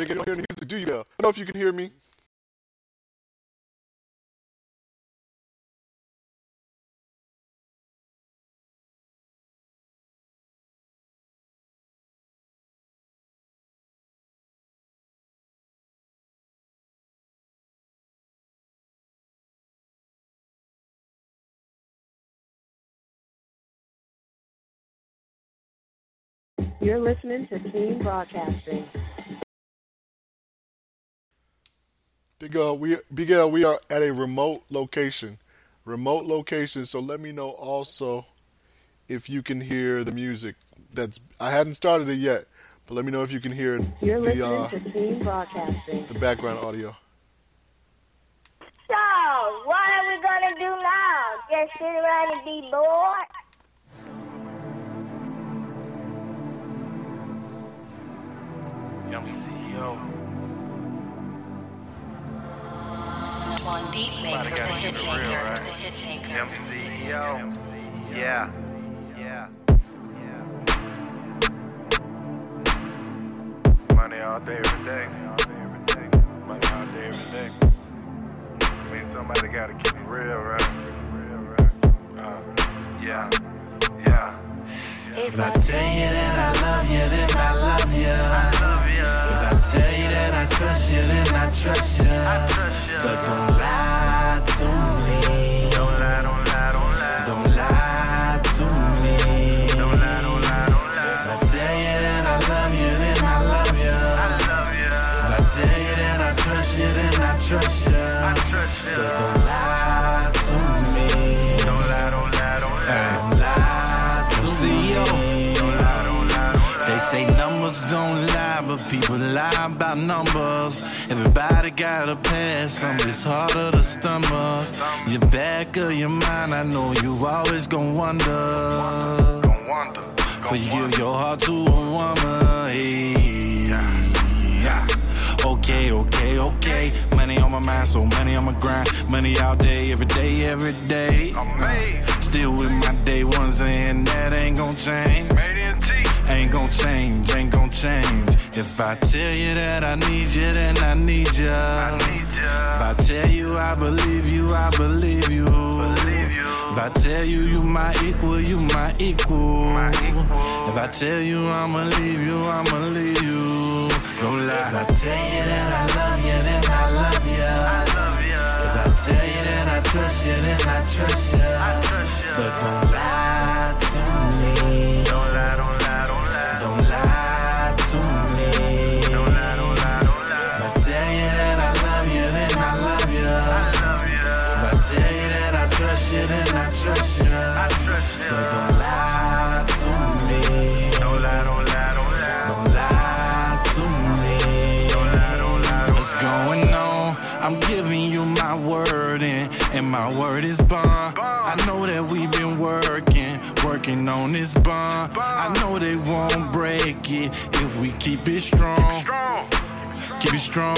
Big hear the music, do you? I don't know if you can hear me. You're listening to Team Broadcasting. Big L, we Big L, we are at a remote location. Remote location, so let me know also if you can hear the music. That's I hadn't started it yet, but let me know if you can hear You're the listening uh, to Team Broadcasting. the background audio. So, what are we gonna do now? Just sit around and be bored? I'm CEO. One beat maker, the hit maker, the hit maker. I'm CEO. Yeah. Yeah. Money all day, every day. Money all day, every day. I mean, somebody gotta keep it real, right? Uh, yeah. Yeah. If I tell you that I love you, then I love you. I love If. I tell you that I trust you, then I trust you. I trust ya. But don't lie about numbers. Everybody got a past, some it's harder to stomach. Your back of your mind, I know you always gon' wonder. Don't wonder. For you, your heart to a woman. Hey. Yeah. Okay, okay, okay. Money on my mind, so money on my grind. Money all day, every day, every day. Still with my day ones, and that ain't gon' change. Made in T. Ain't gon' change, ain't gon' change. If I tell you that I need you, then I need you. I need If. I tell you I believe you, I believe you. Believe you. If I tell you you my equal, you my equal. If I tell you I'ma leave you, I'ma leave you. Don't lie. If I tell you that I love you, then I love you. If I tell you that I trust you, then I trust you. But don't lie to me. You, then I trust you. But don't lie to me. Don't lie, don't lie, don't lie. Don't lie to me. Don't lie, don't lie, don't What's going on? I'm giving you my word, and, and my word is bond. I know that we've been working, working on this bond. I know they won't break it if we keep it strong. Keep it strong.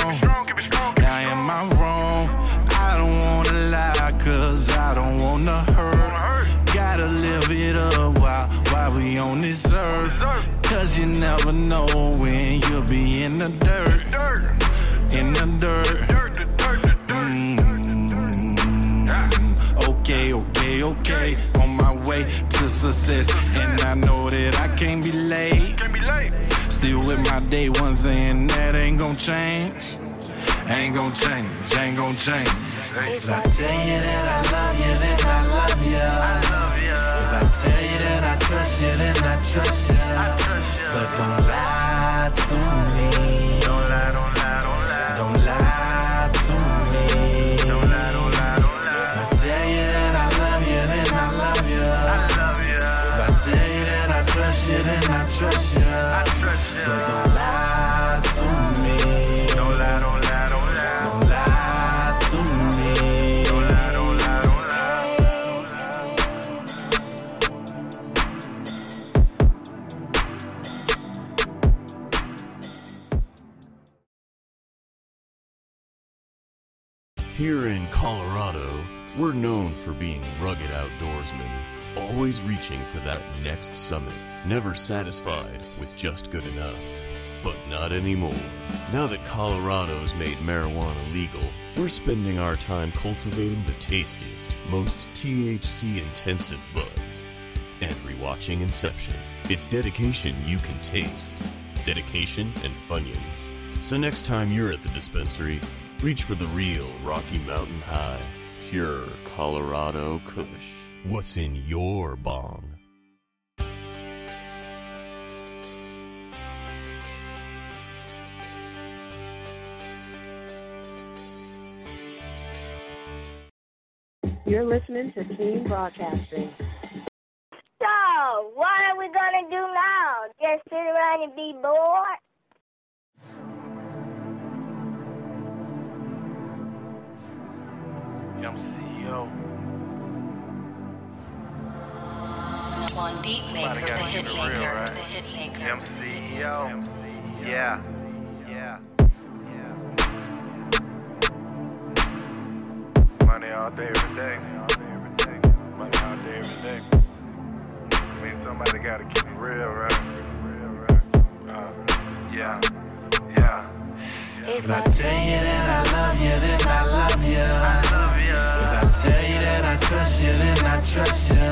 Now, am I wrong? I don't wanna lie, cause I don't wanna hurt. Gotta live it up while, while we on this earth. Cause you never know when you'll be in the dirt. In the dirt. Mm. Okay, okay, okay. On my way to success. And I know that I can't be late. Still with my day ones, and that ain't gonna change. Ain't gonna change, ain't gonna change. If I tell you that I love you, then I love you. If I tell you that I trust you, then I trust you. But don't lie to me. Here in Colorado, we're known for being rugged outdoorsmen, always reaching for that next summit, never satisfied with just good enough. But not anymore. Now that Colorado's made marijuana legal, we're spending our time cultivating the tastiest, most THC intensive buds. And rewatching Inception. It's dedication you can taste. Dedication and Funyuns. So next time you're at the dispensary, reach for the real Rocky Mountain High, pure Colorado Kush. What's in your bong? You're listening to Team Broadcasting. So, what are we gonna do now? Just sit around and be bored? Yeah, I'm CEO. One beat maker, the hit keep it real, maker, right? the hit maker. I'm CEO. Yeah. Yeah. Money all day, every day. Money all day, every day. I mean, somebody gotta keep it real, right? Uh, yeah. Yeah. If I tell you that I love you, then I love you. If I tell you that I trust you, then I trust you.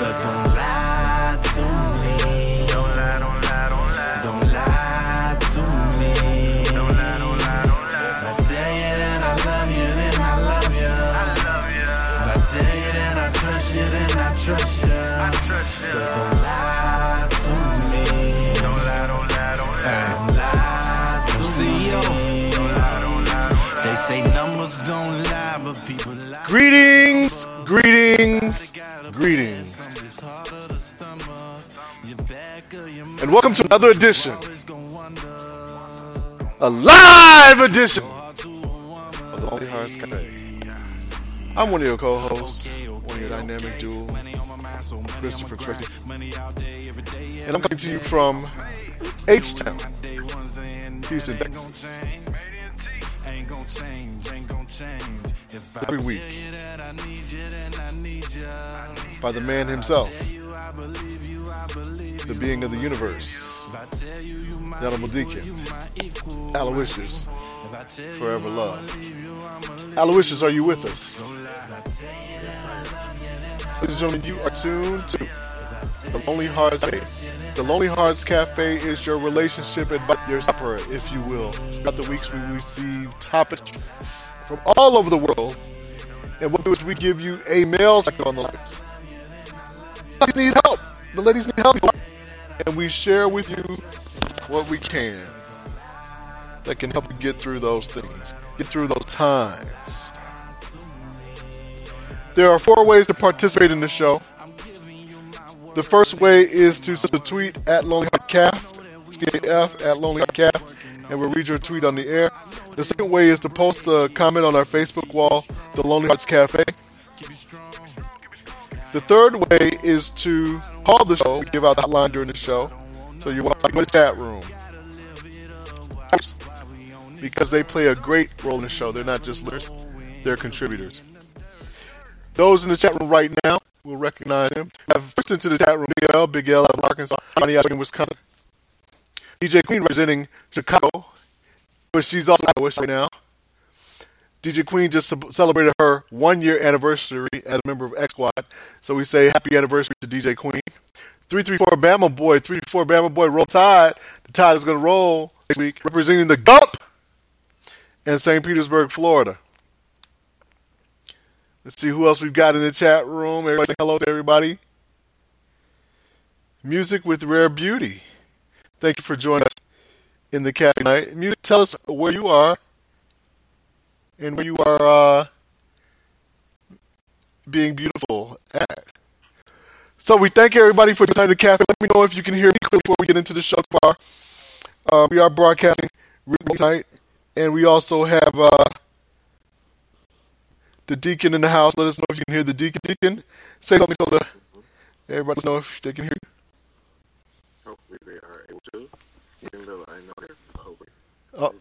But don't lie to me. Don't lie, don't lie, don't lie. Don't lie to me. Don't lie, don't lie, don't lie. If I tell you that I love you, then I love you. I love If I tell you that I trust you, then I trust you. I trust you. But don't lie to me. Don't lie, don't lie, don't lie. Don't lie to CEO. Don't lie, don't lie, don't lie. They say numbers don't lie, but people lie. Greetings, greetings, greetings, and welcome to another edition, a live edition of the Lonely Hearts Cafe. I'm one of your co-hosts, one of your dynamic duo, Christopher Tracy, and I'm coming to you from H-Town, Houston, Texas. Every week. by the man himself, the being of the universe, the Deacon, Alowishus, forever love. Alowishus, are you with us? Ladies and gentlemen, you are tuned to the Lonely Hearts. Cafe. The Lonely Hearts Cafe is your relationship advice, your supper, if you will. Throughout the weeks, we receive topics from all over the world. And what we do is we give you a sector on the list. Ladies need help. The ladies need help. And we share with you what we can that can help you get through those things, get through those times. There are four ways to participate in the show. The first way is to send a tweet at Lonely C-A-F, at Lonely and we'll read your tweet on the air. The second way is to post a comment on our Facebook wall, The Lonely Hearts Cafe. The third way is to call the show, give out the hotline during the show, so you're in the chat room. Because they play a great role in the show. They're not just listeners, they're contributors. Those in the chat room right now will recognize him. We have first into the chat room, Big L, Big L out of Arkansas, Johnny out in Wisconsin. DJ Queen representing Chicago, but she's also Iowa right now. DJ Queen just celebrated her one year anniversary as a member of X Squad, so we say happy anniversary to DJ Queen. 334 Bama Boy, 334 Bama Boy, roll tide. The tide is going to roll next week, representing the Gump in St. Petersburg, Florida. Let's see who else we've got in the chat room. Everybody say hello to everybody. Music with Rare Beauty. Thank you for joining us in the cafe tonight. Music, tell us where you are and where you are uh, being beautiful at. So we thank everybody for joining the cafe. Let me know if you can hear me clearly before we get into the show bar. Uh, we are broadcasting tonight, and we also have uh, the deacon in the house. Let us know if you can hear the deacon. Deacon, say something so the everybody know if they can hear you. Hopefully they are able to. Even though I know they're hoping. Oh,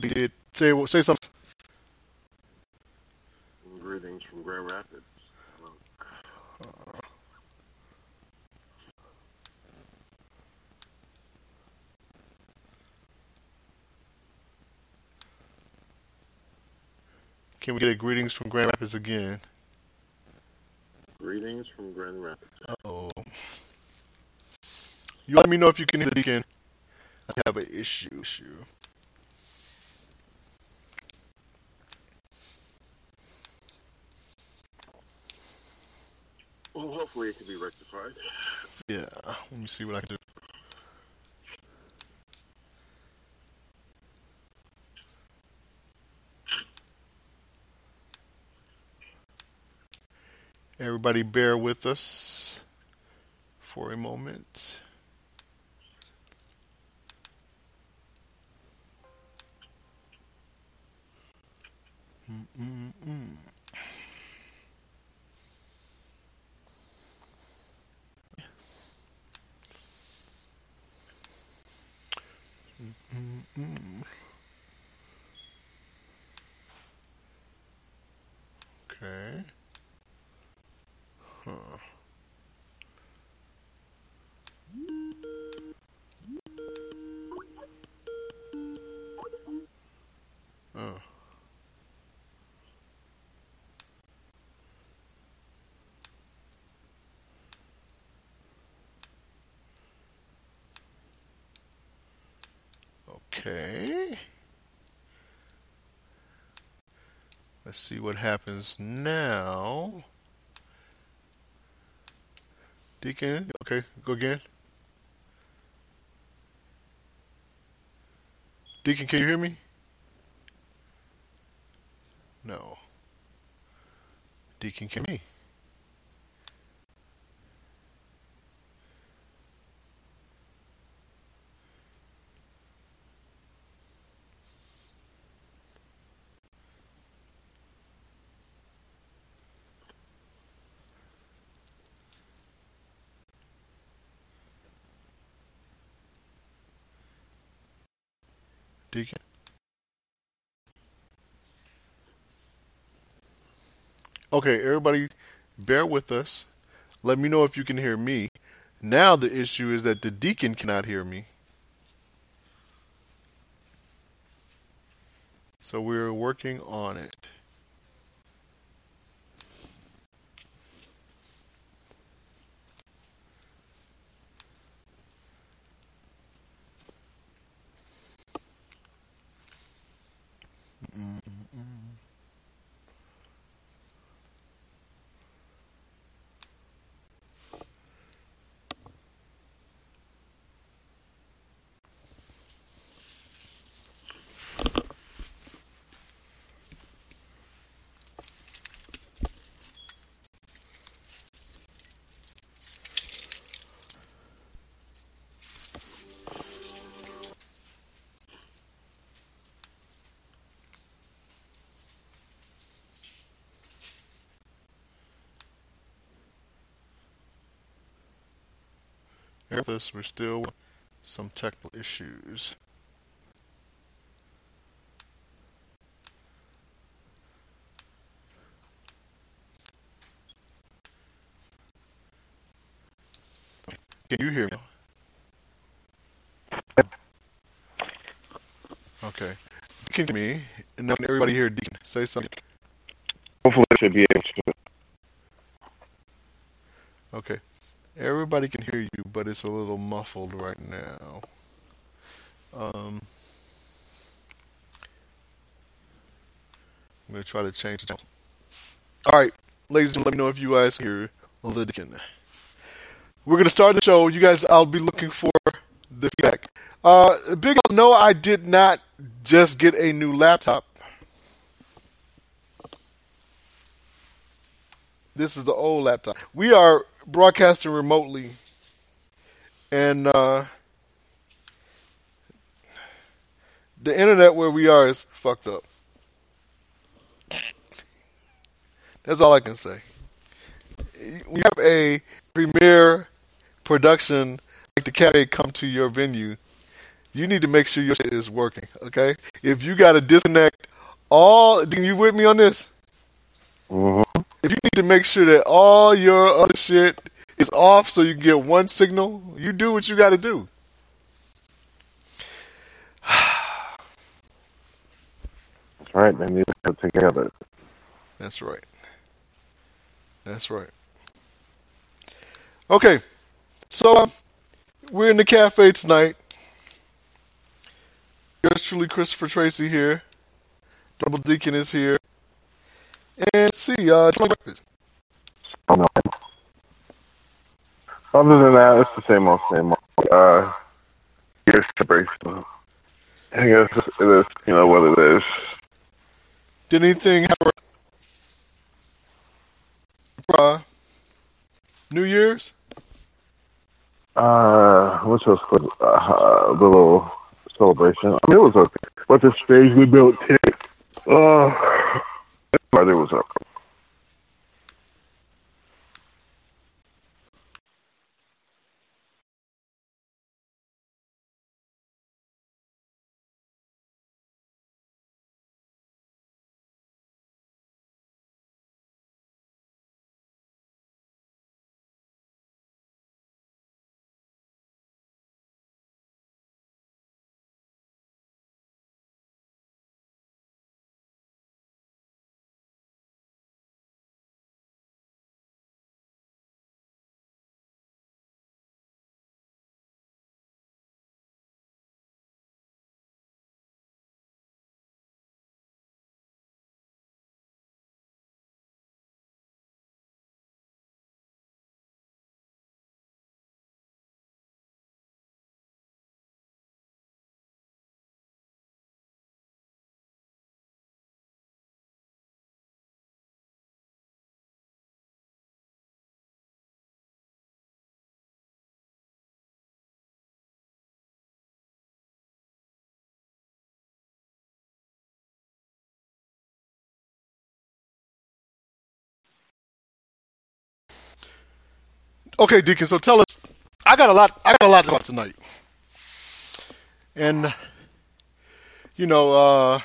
he did. Say say something. Greetings from Grand Rapids. Can we get a greetings from Grand Rapids again? Greetings from Grand Rapids. Oh. You let me know if you can hear the deacon. I have an issue. Issue. Well, hopefully it can be rectified. Yeah. Let me see what I can do. Everybody, bear with us for a moment. Mm-mm-mm. Okay. Oh. Okay. Let's see what happens now. Deacon, okay, go again. Deacon, can you hear me? No. Deacon, can you hear me? Deacon? Okay, everybody, bear with us. Let me know if you can hear me. Now the issue is that the deacon cannot hear me. So we're working on it. With us. We're still some technical issues. Can you hear me? Okay. Can you hear me? And now everybody hear Deacon say something? Hopefully, I should be able to. Okay. Everybody can hear you, but it's a little muffled right now. Um, I'm going to try to change it. All right, ladies and let me know if you guys hear Deacon. We're going to start the show. You guys, I'll be looking for the feedback. Uh, big no, I did not just get a new laptop. This is the old laptop. We are broadcasting remotely, and uh, the internet where we are is fucked up. That's all I can say. We have a premiere production like the cafe come to your venue. You need to make sure your shit is working. Okay, if you got to disconnect all, then you with me on this? Mm-hmm. If you need to make sure that all your other shit is off so you can get one signal, you do what you got to do. That's right, man. You to together. That's right. That's right. Okay, so uh, we're in the cafe tonight. Yours truly, Christopher Tracy here. Double Deacon is here. And see, uh, breakfast. Oh, no. Other than that, it's the same old, same old. Uh, the bracelet. I guess it is, you know, what it is. Did anything happen for uh, New Year's? Uh, which was good, uh, little celebration. I mean, it was okay. But the stage we built tent. Uh, it was okay. Okay, Deacon. So tell us. I got a lot. I got a lot to talk tonight, and you know, uh,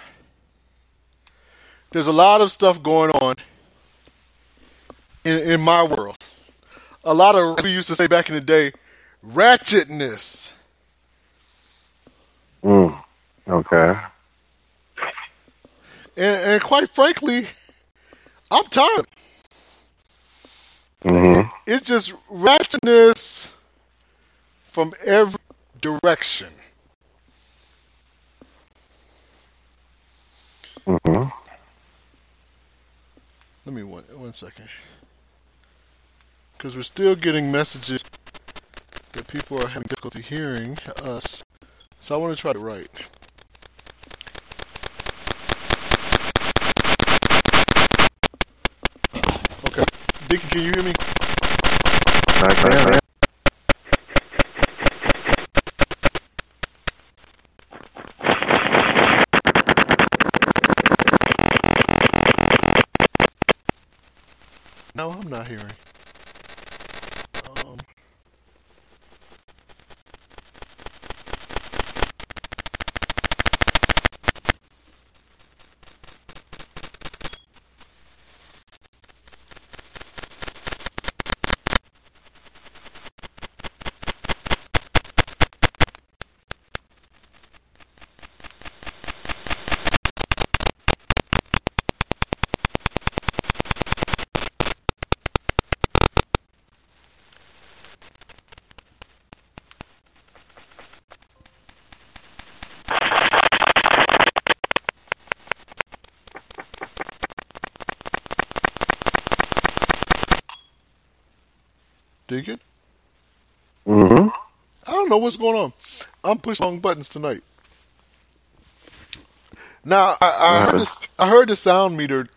there's a lot of stuff going on in, in my world. A lot of we used to say back in the day, ratchetness. Mm, okay. And, and quite frankly, I'm tired. Mm-hmm. It's just ratchetness from every direction. Mm-hmm. Let me one one second, because we're still getting messages that people are having difficulty hearing us. So I want to try to write. Okay, Deacon, can you hear me? I can. No, I'm not hearing. Um, Mm-hmm. I don't know what's going on. I'm pushing wrong buttons tonight. Now I, I heard this. I heard the sound meter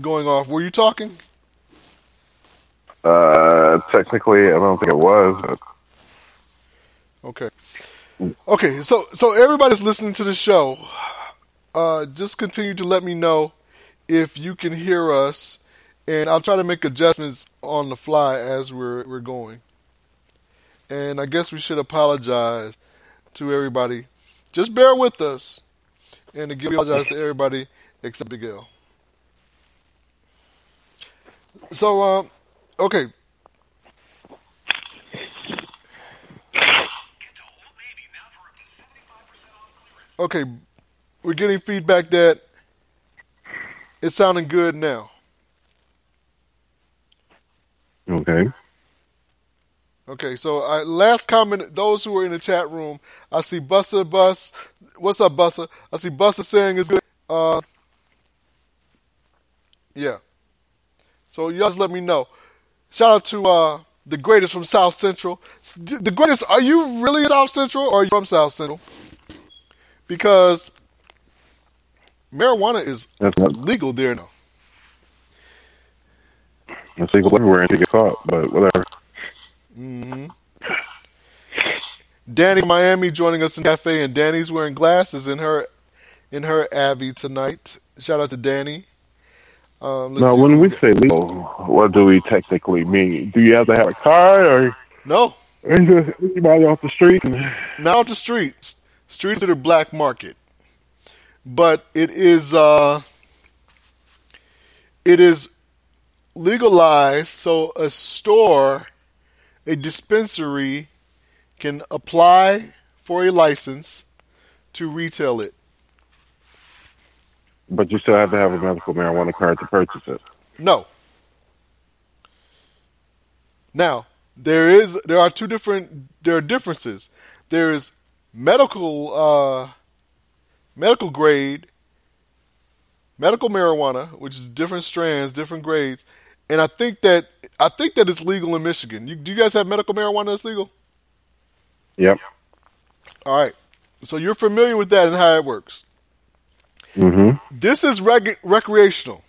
going off. Were you talking? Uh, technically, I don't think it was. But Okay. Okay. So so everybody's listening to the show. Uh, just continue to let me know if you can hear us, and I'll try to make adjustments on the fly as we're we're going. And I guess we should apologize to everybody. Just bear with us, and again, apologize to everybody except Big L. So, um, okay. Okay, we're getting feedback that it's sounding good now. Okay. Okay, so uh, last comment, those who are in the chat room, I see Bussa Bus. What's up, Bussa? I see Bussa saying it's good. Uh, yeah. So you guys let me know. Shout out to uh, the greatest from South Central. The greatest, are you really South Central or are you from South Central? Because marijuana is legal there now. It's legal everywhere until you get caught, but whatever. hmm Danny Miami joining us in cafe, and Danny's wearing glasses in her in her Abbey tonight. Shout out to Danny. Um, let's Now, see. when we say legal, what do we technically mean? Do you have to have a car or no, just anybody off the street? Not the streets. Streets that are black market, but it is uh, it is legalized. So a store, a dispensary, can apply for a license to retail it. but you still have to have a medical marijuana card to purchase it. No. Now, there is there are two different there are differences. There is medical uh medical grade medical marijuana, which is different strands, different grades. And I think that I think that it's legal in Michigan. You, do you guys have medical marijuana that's legal? Yep. All right. So you're familiar with that and how it works. Mm-hmm. This is rec- recreational.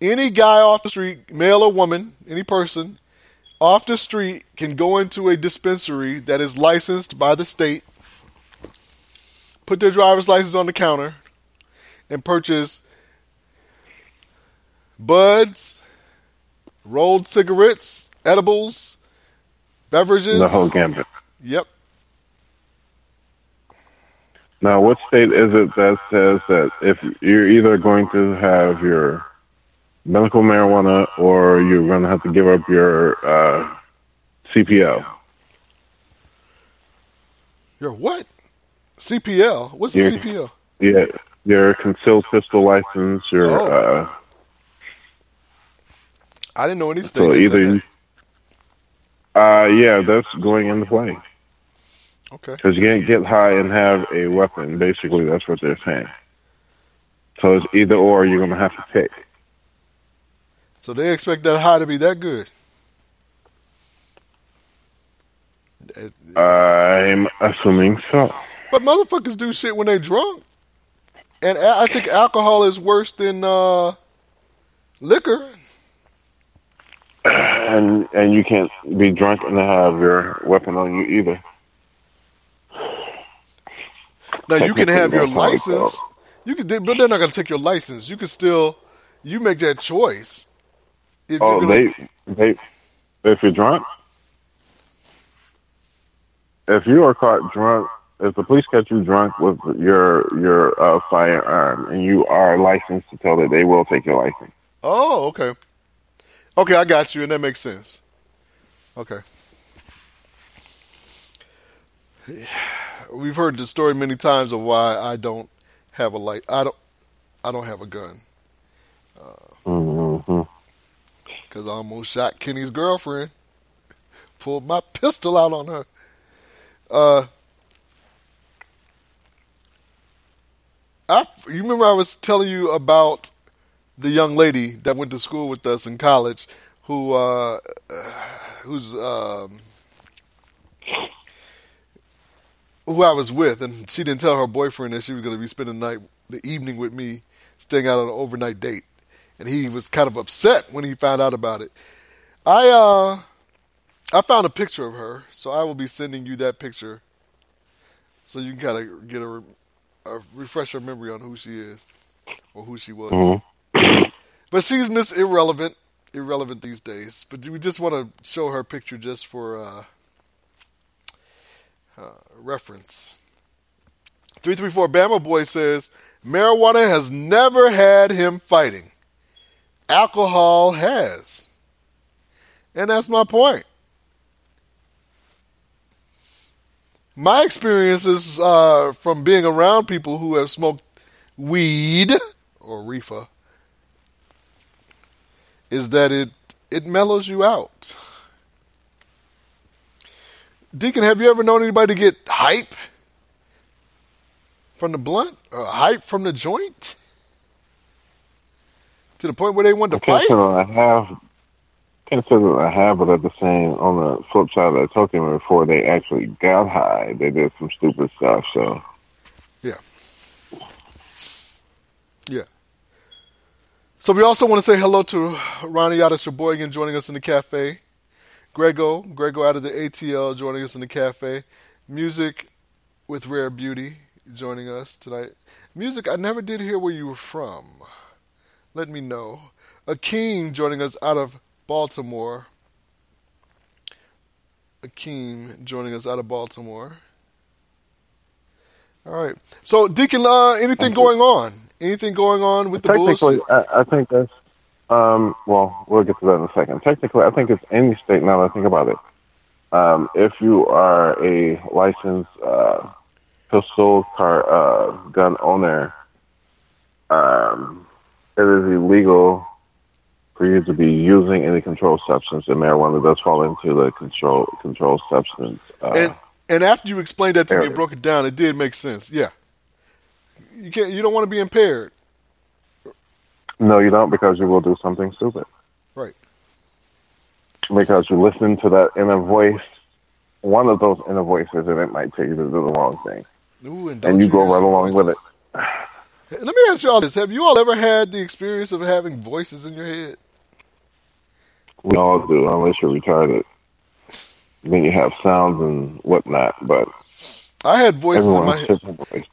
Any guy off the street, male or woman, any person off the street can go into a dispensary that is licensed by the state, put their driver's license on the counter, and purchase buds, rolled cigarettes, edibles, beverages. The whole gambit. Yep. Now, what state is it that says that if you're either going to have your medical marijuana or you're going to have to give up your uh, CPL? Your what? CPL. What's Your- the CPL? Yeah, your concealed pistol license, your Oh. uh, I didn't know any state. so either uh, yeah, that's going into play Okay. because you can't get high and have a weapon. Basically, that's what they're saying. So it's either or. You're going to have to pick. So they expect that high to be that good. I'm assuming so. But motherfuckers do shit when they drunk. And I think alcohol is worse than uh, liquor. And and you can't be drunk and have your weapon on you either. Now you can have your license. You can, but they're not going to take your license. You can still, you make that choice. If Oh, you're gonna, they they if you're drunk, if you are caught drunk, if the police catch you drunk with your your uh, firearm and you are licensed to tell it, they will take your license. Oh, okay. Okay, I got you, and that makes sense. Okay. We've heard the story many times of why I don't have a light. I don't. I don't have a gun Mm-hmm. because I almost shot Kenny's girlfriend. Pulled my pistol out on her. Uh, I, you remember I was telling you about the young lady that went to school with us in college who uh, who's um, who I was with, and she didn't tell her boyfriend that she was going to be spending the night, the evening with me, staying out on an overnight date, and he was kind of upset when he found out about it. I uh, I found a picture of her, so I will be sending you that picture, so you can kind of get a, a refresh your memory on who she is or who she was. But she's Miss Irrelevant, irrelevant these days. But we just want to show her picture just for uh, uh, reference. 334 Bama Boy says, marijuana has never had him fighting. Alcohol has. And that's my point. My experiences uh, from being around people who have smoked weed or reefer is that it it mellows you out. Deacon, have you ever known anybody to get hype from the blunt or hype from the joint to the point where they want to fight? that I have. Say that I have, but at the same on the flip side, I told you before they actually got high. They did some stupid stuff. So. Yeah. So we also want to say hello to Ronnie out of Sheboygan joining us in the cafe. Grego, Grego out of the ATL joining us in the cafe. Music with Rare Beauty joining us tonight. Music, I never did hear where you were from. Let me know. Akeem joining us out of Baltimore. Akeem joining us out of Baltimore. All right. So, Deacon, uh, anything going on? Anything going on with the Bulls? technically, I, I think that's. Um, well, we'll get to that in a second. Technically, I think it's any state. Now that I think about it, um, if you are a licensed uh, pistol car uh, gun owner, um, it is illegal for you to be using any controlled substance, and marijuana does fall into the control controlled substance. Uh, and and after you explained that to me and broke it down, it did make sense. Yeah. You can't. You don't want to be impaired, no, you don't, because you will do something stupid. right? because you listen to that inner voice, one of those inner voices, and it might take you to do the wrong thing, Ooh, and, and you go right along with it. Let me ask you all this: Have you all ever had the experience of having voices in your head? We all do, unless you're retarded. Then you have sounds and whatnot, but I had voices in my head. voices.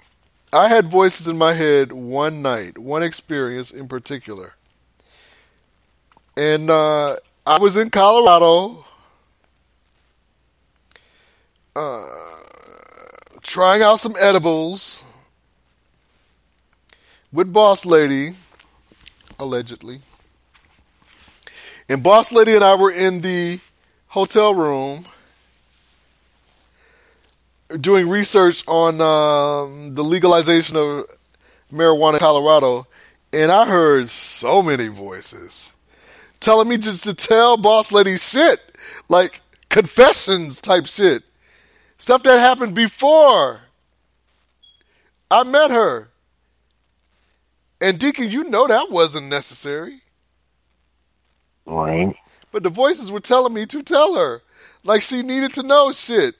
I had voices in my head one night, one experience in particular. And uh, I was in Colorado uh, trying out some edibles with Boss Lady, allegedly. And Boss Lady and I were in the hotel room doing research on um, the legalization of marijuana in Colorado, and I heard so many voices telling me just to tell Boss Lady shit, like confessions type shit, stuff that happened before I met her. And Deacon, you know that wasn't necessary, Right? but the voices were telling me to tell her, like she needed to know shit.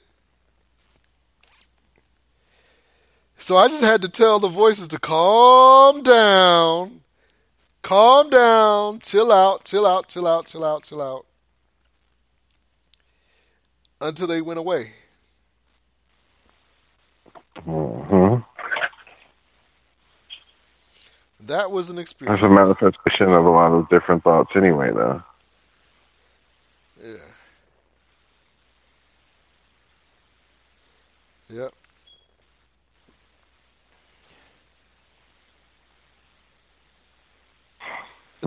So I just had to tell the voices to calm down, calm down, chill out, chill out, chill out, chill out, chill out. Until they went away. hmm That was an experience. That's a manifestation of a lot of different thoughts, anyway. Though. Yeah. Yep.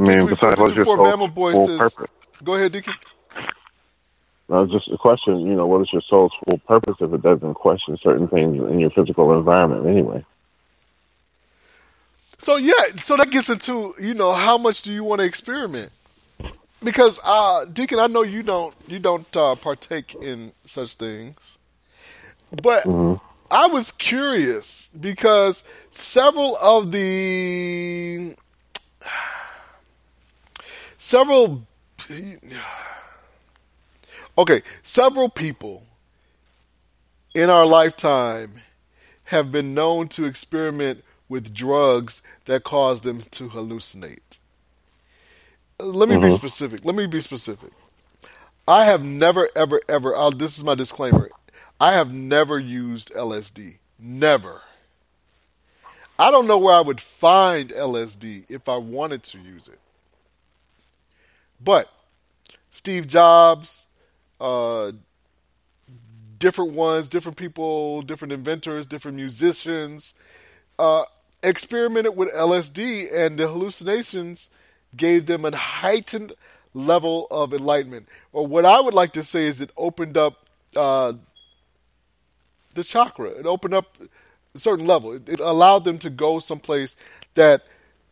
I mean, besides, what's your 54 soul's Bama Boy full says- purpose? Go ahead, Deacon. No, just a question. You know, what is your soul's full purpose if it doesn't question certain things in your physical environment, anyway? So yeah, so that gets into you know how much do you want to experiment? Because uh, Deacon, I know you don't you don't uh, partake in such things, but I was curious because several of the several Okay, several people in our lifetime have been known to experiment with drugs that cause them to hallucinate. Let me be Mhm. specific. Let me be specific. I have never, ever, ever. I'll, this is my disclaimer. I have never used LSD. Never. I don't know where I would find LSD if I wanted to use it. But Steve Jobs, uh, different ones, different people, different inventors, different musicians, uh, experimented with LSD, and the hallucinations gave them a heightened level of enlightenment. Or what I would like to say is it opened up uh, the chakra. It opened up a certain level. It, it allowed them to go someplace that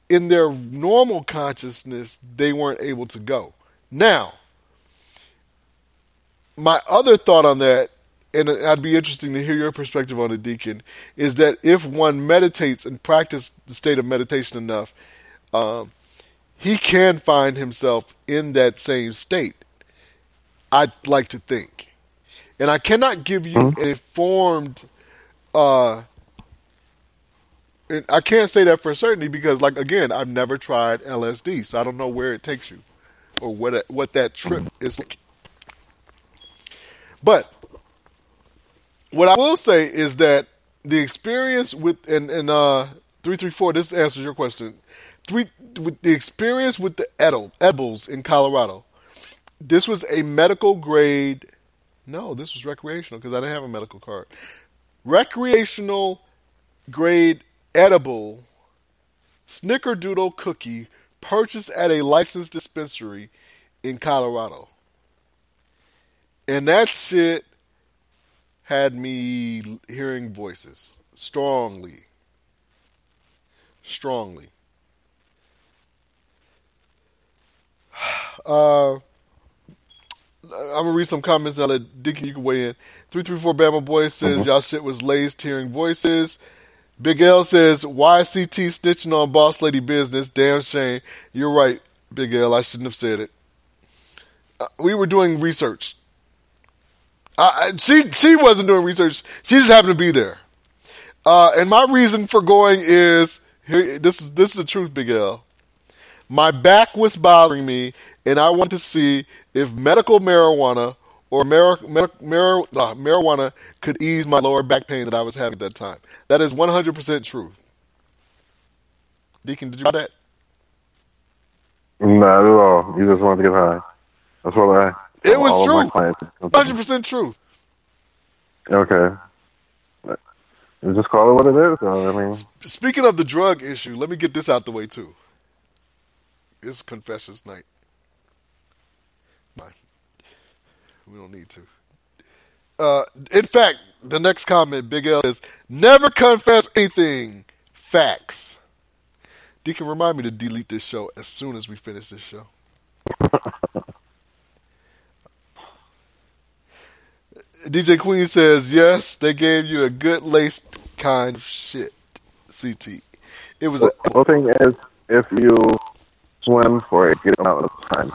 in their normal consciousness they weren't able to go. Now, my other thought on that, and I'd be interesting to hear your perspective on it, Deacon, is that if one meditates and practice the state of meditation enough, um, he can find himself in that same state. I'd like to think, and I cannot give you an informed. Uh, and I can't say that for certainty because, like again, I've never tried LSD, so I don't know where it takes you or what it, what that trip is like. But what I will say is that the experience with and and uh three three four. This answers your question. Three with the experience with the edible, edibles in Colorado. This was a medical grade. No, this was recreational because I didn't have a medical card. Recreational grade edible snickerdoodle cookie purchased at a licensed dispensary in Colorado. And that shit had me hearing voices strongly. Strongly. Uh, I'm gonna read some comments. I'll let Dickie you can weigh in. Three three four Bama Boy says y'all shit was laced hearing voices. Big L says YCT CT snitching on boss lady business? Damn shame. You're right, Big L. I shouldn't have said it. Uh, we were doing research. She she wasn't doing research. She just happened to be there. Uh, and my reason for going is here. This is this is the truth, Big L. My back was bothering me, and I wanted to see if medical marijuana or mar- mar- mar- uh, marijuana could ease my lower back pain that I was having at that time. That is 100% truth. Deacon, did you know that? Not at all. You just wanted to get high. That's what I. It was true. Of my clients. 100% truth. Okay. You just call it what it is. though. I mean, Speaking of the drug issue, let me get this out the way too. It's confessions night. Fine. We don't need to. Uh, in fact, the next comment, Big L says, "Never confess anything. Facts." Deacon, remind me to delete this show as soon as we finish this show. DJ Queen says, "Yes, they gave you a good laced kind of shit." CT. It was a the thing is, if you swim for a good amount of time,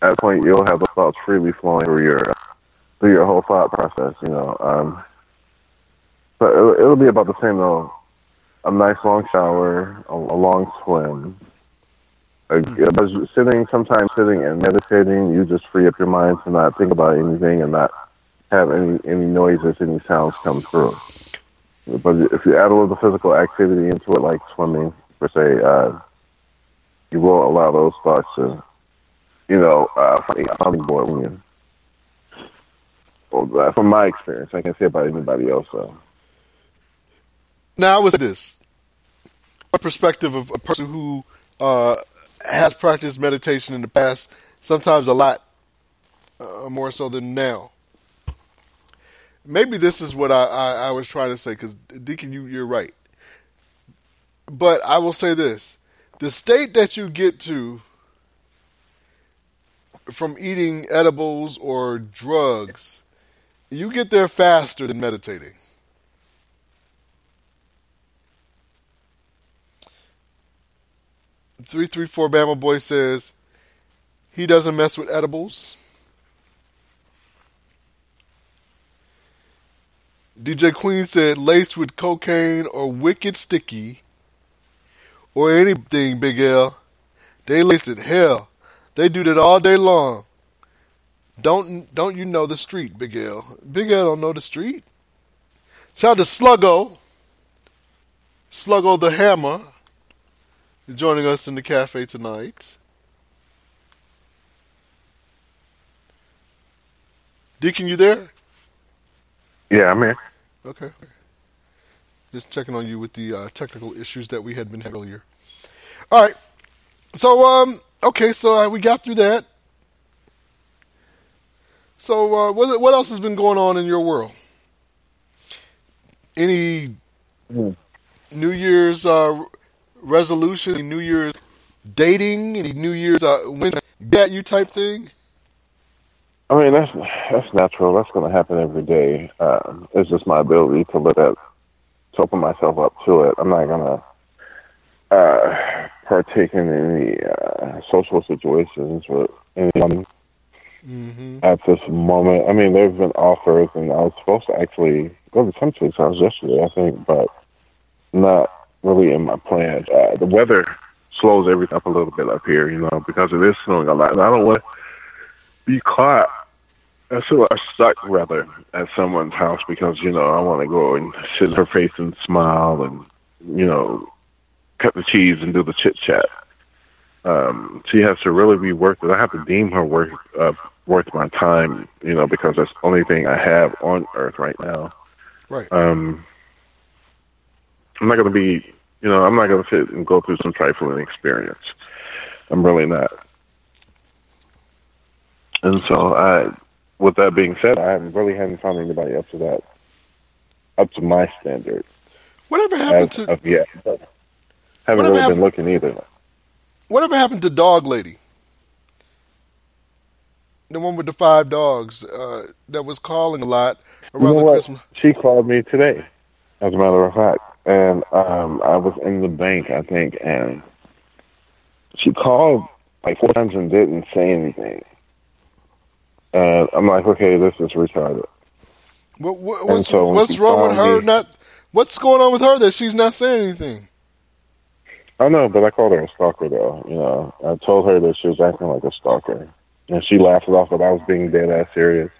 at that point you'll have the thoughts freely flowing through your through your whole thought process. You know, um, but it'll, it'll be about the same though. A nice long shower, a, a long swim. A, sitting, sometimes sitting and meditating, you just free up your mind to not think about anything and not have any any noises, any sounds come through. But if you add a little physical activity into it, like swimming, per se, uh, you will allow those thoughts to, you know, uh, a board. Well, from my experience, I can't say about anybody else. So. Now, I this. My perspective of a person who uh, has practiced meditation in the past, sometimes a lot uh, more so than now. Maybe this is what I, I, I was trying to say, because Deacon, you, you're right. But I will say this the state that you get to from eating edibles or drugs, you get there faster than meditating. Three three four Bama boy says he doesn't mess with edibles. DJ Queen said laced with cocaine or wicked sticky or anything, Big L. They laced it hell they do that all day long. Don't don't you know the street, Big L? Big L don't know the street. Shout out to Sluggo. Sluggo the Hammer joining us in the cafe tonight. Deacon, you there? Yeah, I'm here. Okay. Just checking on you with the uh, technical issues that we had been having earlier. All right. So, um, okay, so uh, we got through that. So, uh, what what else has been going on in your world? Any New Year's uh, resolution? Any New Year's dating? Any New Year's uh, when get you type thing? I mean, that's that's natural. That's going to happen every day. Um, it's just my ability to let that, to open myself up to it. I'm not going to uh, partake in any uh, social situations with anyone Mm-hmm. at this moment. I mean, there have been offers, and I was supposed to actually go to some chicks house yesterday, I think, but not really in my plans. Uh, the weather slows everything up a little bit up here, you know, because it is snowing a lot. And I don't want to be caught. I feel like stuck rather at someone's house because you know I want to go and sit in her face and smile and you know cut the cheese and do the chit chat. Um, she has to really be worth it. I have to deem her worth uh, worth my time, you know, because that's the only thing I have on earth right now. Right. Um, I'm not going to be, you know, I'm not going to sit and go through some trifling experience. I'm really not. And so, I, with that being said, I really haven't found anybody up to that, up to my standard Whatever happened as to of yet. Haven't Whatever really happened- been looking either. whatever happened to Dog Lady? The one with the five dogs uh, that was calling a lot You around know the what? Christmas. She called me today, as a matter of fact, and um, I was in the bank, I think, and she called like four times and didn't say anything. And I'm like, okay, this is retarded. What, what, what's so what's wrong with her? me- Not what's going on with her that she's not saying anything? I know, but I called her a stalker, though. You know, I told her that she was acting like a stalker, and she laughed it off, but I was being dead ass serious.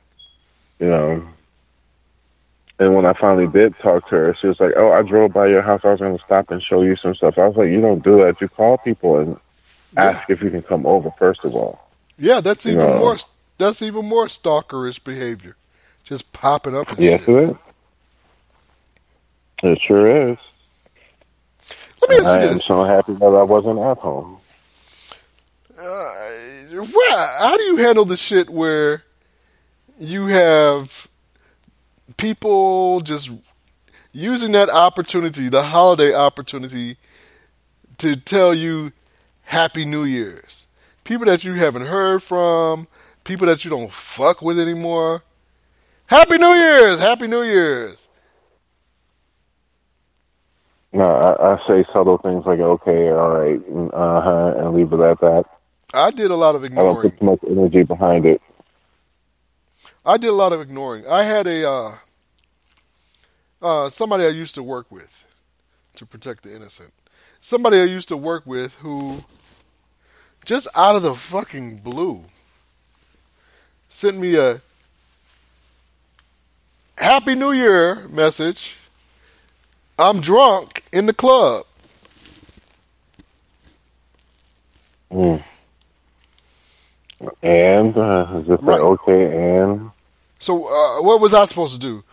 You know. And when I finally did talk to her, she was like, "Oh, I drove by your house. I was going to stop and show you some stuff." I was like, "You don't do that. You call people and ask if you can come over first of all." Yeah, that's even No. more. That's even more stalkerish behavior. Just popping up. And Yes, shit. it is. It sure is. Let me ask I you am so happy that I wasn't at home. uh, How do you handle the shit where you have people just using that opportunity, the holiday opportunity, to tell you Happy New Year's? People that you haven't heard from, people that you don't fuck with anymore. Happy New Year's! Happy New Year's! No, I, I say subtle things like "okay," "all right," "uh huh," and leave it at that. I did a lot of ignoring. I don't put too much energy behind it. I did a lot of ignoring. I had a uh, uh, somebody I used to work with to protect the innocent. Somebody I used to work with who just out of the fucking blue sent me a Happy New Year message. I'm drunk in the club. Mm. And uh, just Right. like okay, and So uh, what was I supposed to do?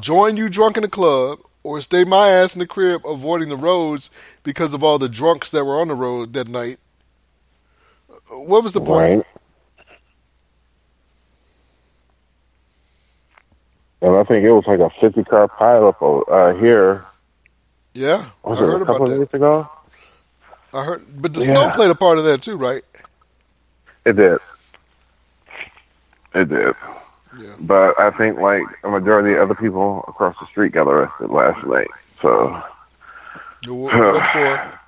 Join you drunk in the club, or stay my ass in the crib, avoiding the roads because of all the drunks that were on the road that night? Uh, What was the point? right. And I think it was like a fifty car pileup uh, here. Yeah, I heard a about of that. days ago? I heard, but the Yeah. snow played a part of that too, right? It did. It did. Yeah. But I think like a majority of other people across the street got arrested last night. So Wh- What for?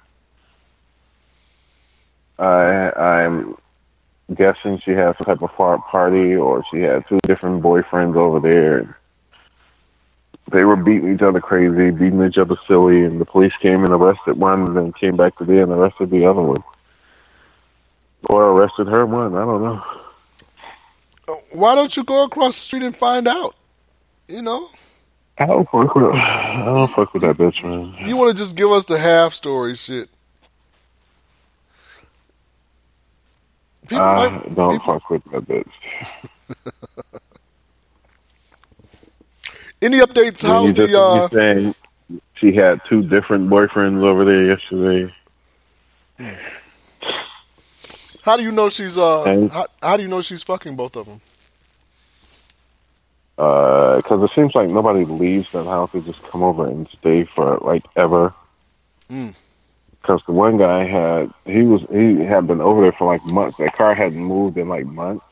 I I'm guessing she had some type of fart party or she had two different boyfriends over there. They were beating each other crazy, beating each other silly, and the police came and arrested one, and then came back to today and arrested the other one, or arrested her one. I don't know. Uh, why don't you go across the street and find out? You know, I don't fuck with. I don't fuck with that bitch, man. you want to just give us the half story shit. People I might- don't people- fuck with that bitch. Any updates? When How's you just the uh, saying she had two different boyfriends over there yesterday. How do you know she's uh? How, how do you know she's fucking both of them? Because it seems like nobody leaves that house; they just come over and stay for like ever. Mm. Because the one guy had he was he had been over there for like months. That car hadn't moved in like months,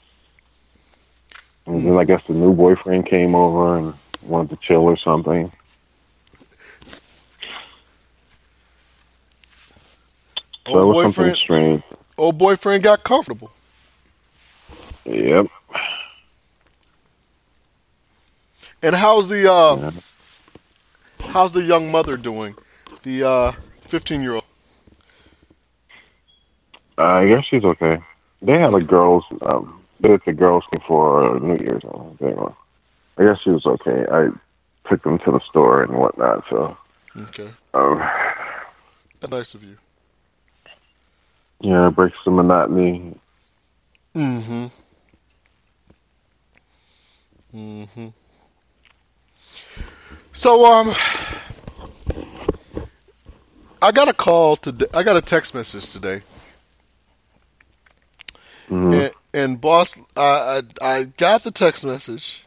and then I guess the new boyfriend came over and wanted to chill or something. So Old was something boyfriend, strange. old boyfriend got comfortable. Yep. And how's the uh? How's the young mother doing? The uh, fifteen year old. Uh, I guess she's okay. They had a girls, um, they did the girls thing for New Year's. I think. I guess she was okay. I took them to the store and whatnot. So, Okay, um, that's nice of you. yeah, it breaks the monotony. Mm-hmm. Mm-hmm. So um, I got a call today. I got a text message today, and, and boss, I, I I got the text message,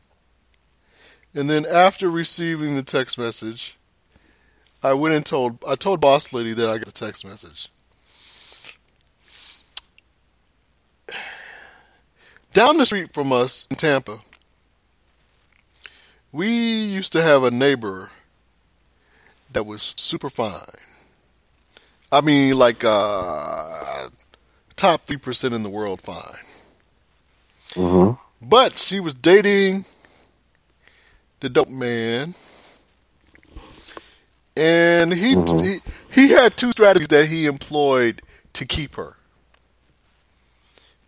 and then after receiving the text message, I went and told I told boss lady that I got the text message. Down the street from us in Tampa, we used to have a neighbor that was super fine. I mean, like uh, top three percent in the world fine. hmm But she was dating the dope man, and he he he had two strategies that he employed to keep her.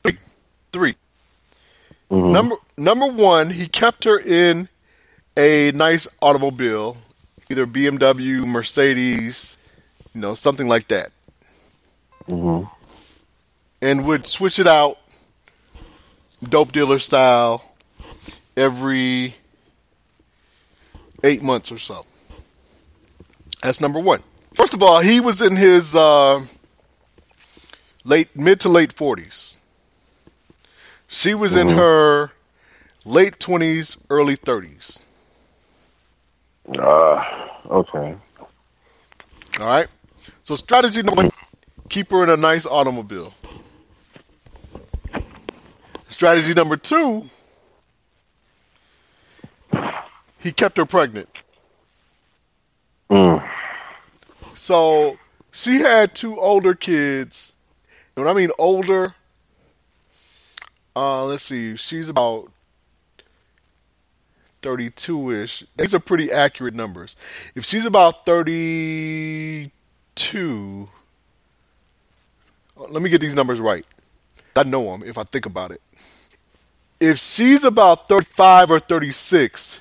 Three, three. Number number one, he kept her in a nice automobile, either BMW, Mercedes, you know, something like that, hmm and would switch it out, dope dealer style, every eight months or so. That's number one. First of all, he was in his uh, late mid to late forties. She was in her late twenties, early thirties. Uh, okay. All right. So strategy number one: keep her in a nice automobile. Strategy number two: he kept her pregnant. Mm. So she had two older kids. And when I mean older, uh, let's see, she's about 32 ish. These are pretty accurate numbers. If she's about 32, uh, let me get these numbers right. I know them if I think about it. If she's about 35 or 36,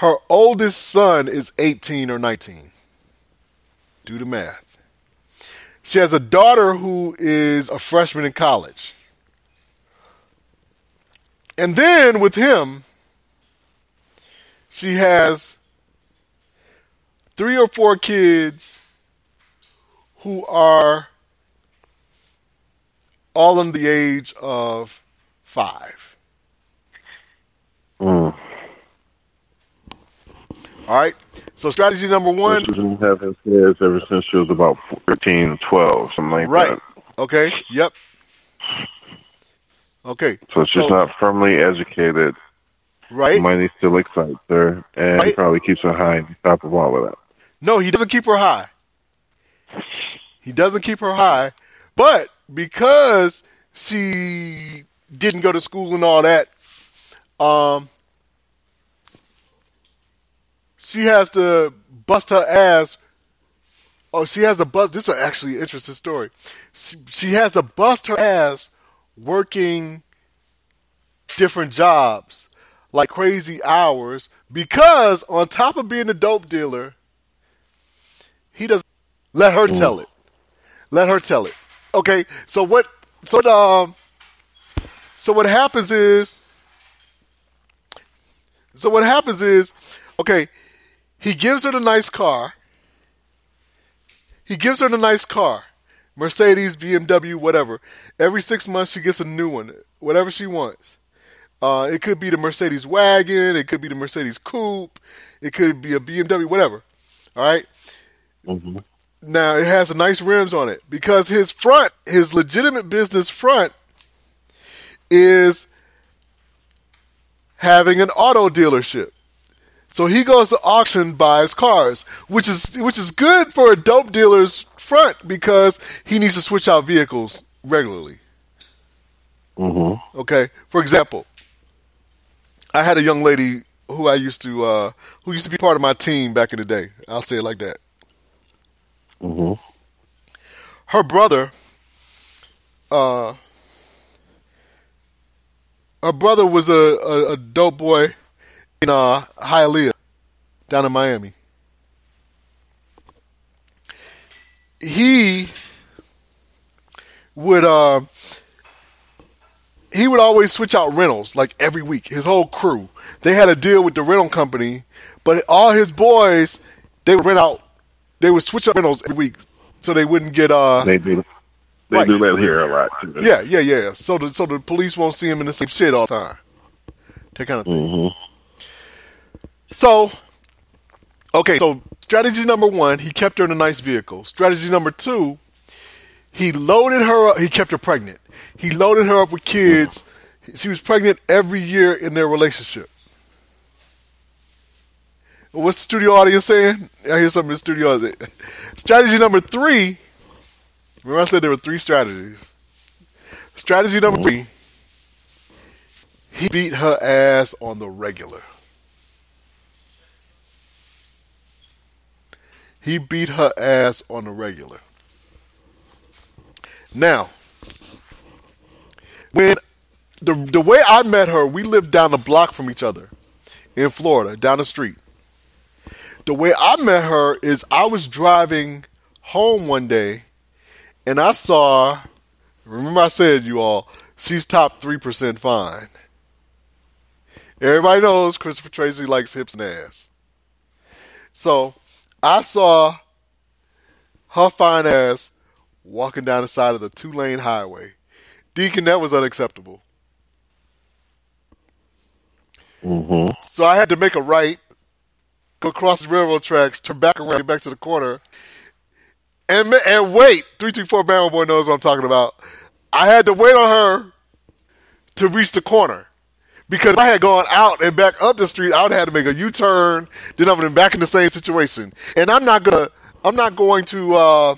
her oldest son is 18 or 19. Do the math. She has a daughter who is a freshman in college. And then with him, she has three or four kids who are all in the age of five. All right. So strategy number one. She's been having kids ever since she was about 13, 12, something like Right. that. Right. Okay. Yep. Okay. So she's not firmly educated. Right. Money still excites her, and Right. probably keeps her high on top of all of that. No, he doesn't keep her high. He doesn't keep her high, but because she didn't go to school and all that, um, she has to bust her ass. Oh, she has to bust. This is actually an interesting story. She, she has to bust her ass working different jobs, like crazy hours, because on top of being a dope dealer, he doesn't let her tell it. Let her tell it. Okay, so what? So um, so what happens is, so what happens is, okay, he gives her the nice car. He gives her the nice car, Mercedes, BMW, whatever. Every six months she gets a new one, whatever she wants. Uh, it could be the Mercedes wagon, it could be the Mercedes coupe, it could be a BMW, whatever. All right? Now it has the nice rims on it because his front, his legitimate business front, is having an auto dealership. So he goes to auction, buys cars, which is which is good for a dope dealer's front because he needs to switch out vehicles regularly. Mm-hmm. Okay, for example, I had a young lady who I used to uh, who used to be part of my team back in the day. I'll say it like that. Mm-hmm. her brother uh her brother was a, a, a dope boy in uh Hialeah down in Miami. He would uh he would always switch out rentals like every week. His whole crew. They had a deal with the rental company, but all his boys they would rent out they would switch up rentals every week so they wouldn't get uh They do. They Right. do that here a lot too. yeah, yeah, yeah. So the so the police won't see him in the same shit all the time. That kind of thing. Mm-hmm. So, okay, so strategy number one, he kept her in a nice vehicle. Strategy number two, he loaded her up. He kept her pregnant. He loaded her up with kids. She was pregnant every year in their relationship. What's the studio audience saying? I hear some of the studio audience. Strategy number three. Remember, I said there were three strategies. Strategy number three. He beat her ass on the regular. He beat her ass on the regular. Now, when the the way I met her, we lived down the block from each other in Florida, down the street. The way I met her is I was driving home one day and I saw remember I said you all, she's top three percent fine. Everybody knows Christopher Tracy likes hips and ass. So I saw her fine ass walking down the side of the two lane highway. Deacon, that was unacceptable. Mm-hmm. So I had to make a right, go across the railroad tracks, turn back around, get back to the corner, and and wait. Three two four Bama boy knows what I'm talking about. I had to wait on her to reach the corner because if I had gone out and back up the street, I would have had to make a U turn. Then I would have been back in the same situation. And I'm not gonna. I'm not going to. Uh,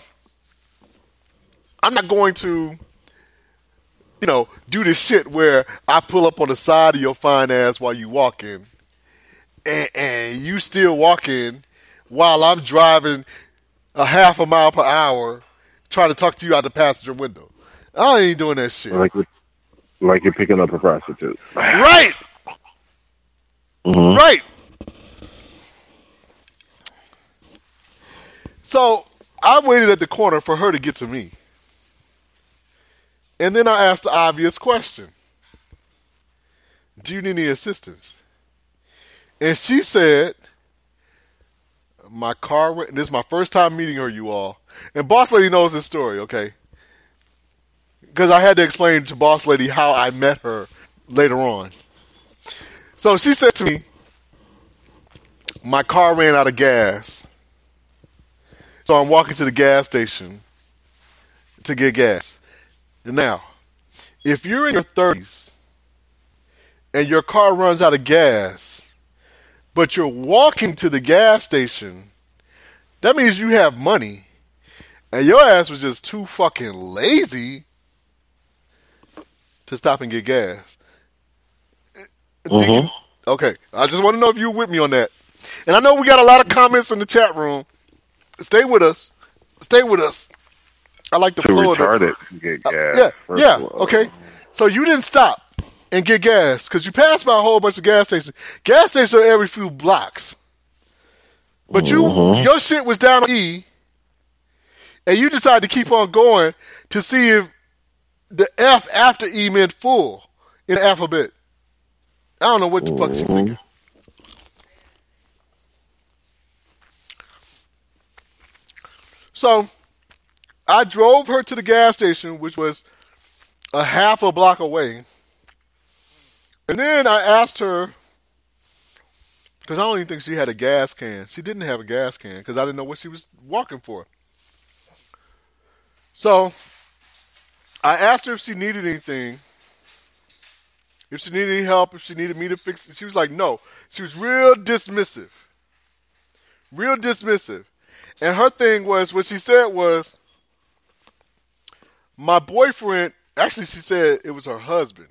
I'm not going to. You know, do this shit where I pull up on the side of your fine ass while you walking, and, and you still walking while I'm driving a half a mile per hour, trying to talk to you out the passenger window. I ain't doing that shit. Like you're, like you're picking up a prostitute. Right, Mhm. right. So I waited at the corner for her to get to me. And then I asked the obvious question Do you need any assistance? And she said, My car went, this is my first time meeting her, you all. And Boss Lady knows this story, okay? Because I had to explain to Boss Lady how I met her later on. So she said to me, My car ran out of gas. So I'm walking to the gas station to get gas. Now, if you're in your 30s and your car runs out of gas, but you're walking to the gas station, that means you have money. And your ass was just too fucking lazy to stop and get gas. Mhm. Okay, I just want to know if you were with me on that. And I know we got a lot of comments in the chat room. Stay with us. Stay with us. I like the Too flow. of the- retarded to get gas. Uh, yeah, yeah. all. Okay. So you didn't stop and get gas because you passed by a whole bunch of gas stations. Gas stations are every few blocks. But you, Mhm. your shit was down on E, and you decided to keep on going to see if the F after E meant full in the alphabet. I don't know what the fuck she mm-hmm. thinking. So I drove her to the gas station, which was a half a block away. And then I asked her, because I don't even think she had a gas can. She didn't have a gas can because I didn't know what she was walking for. So I asked her if she needed anything, if she needed any help, if she needed me to fix it. She was like, no. She was real dismissive. Real dismissive. And her thing was, what she said was, my boyfriend, actually, she said it was her husband.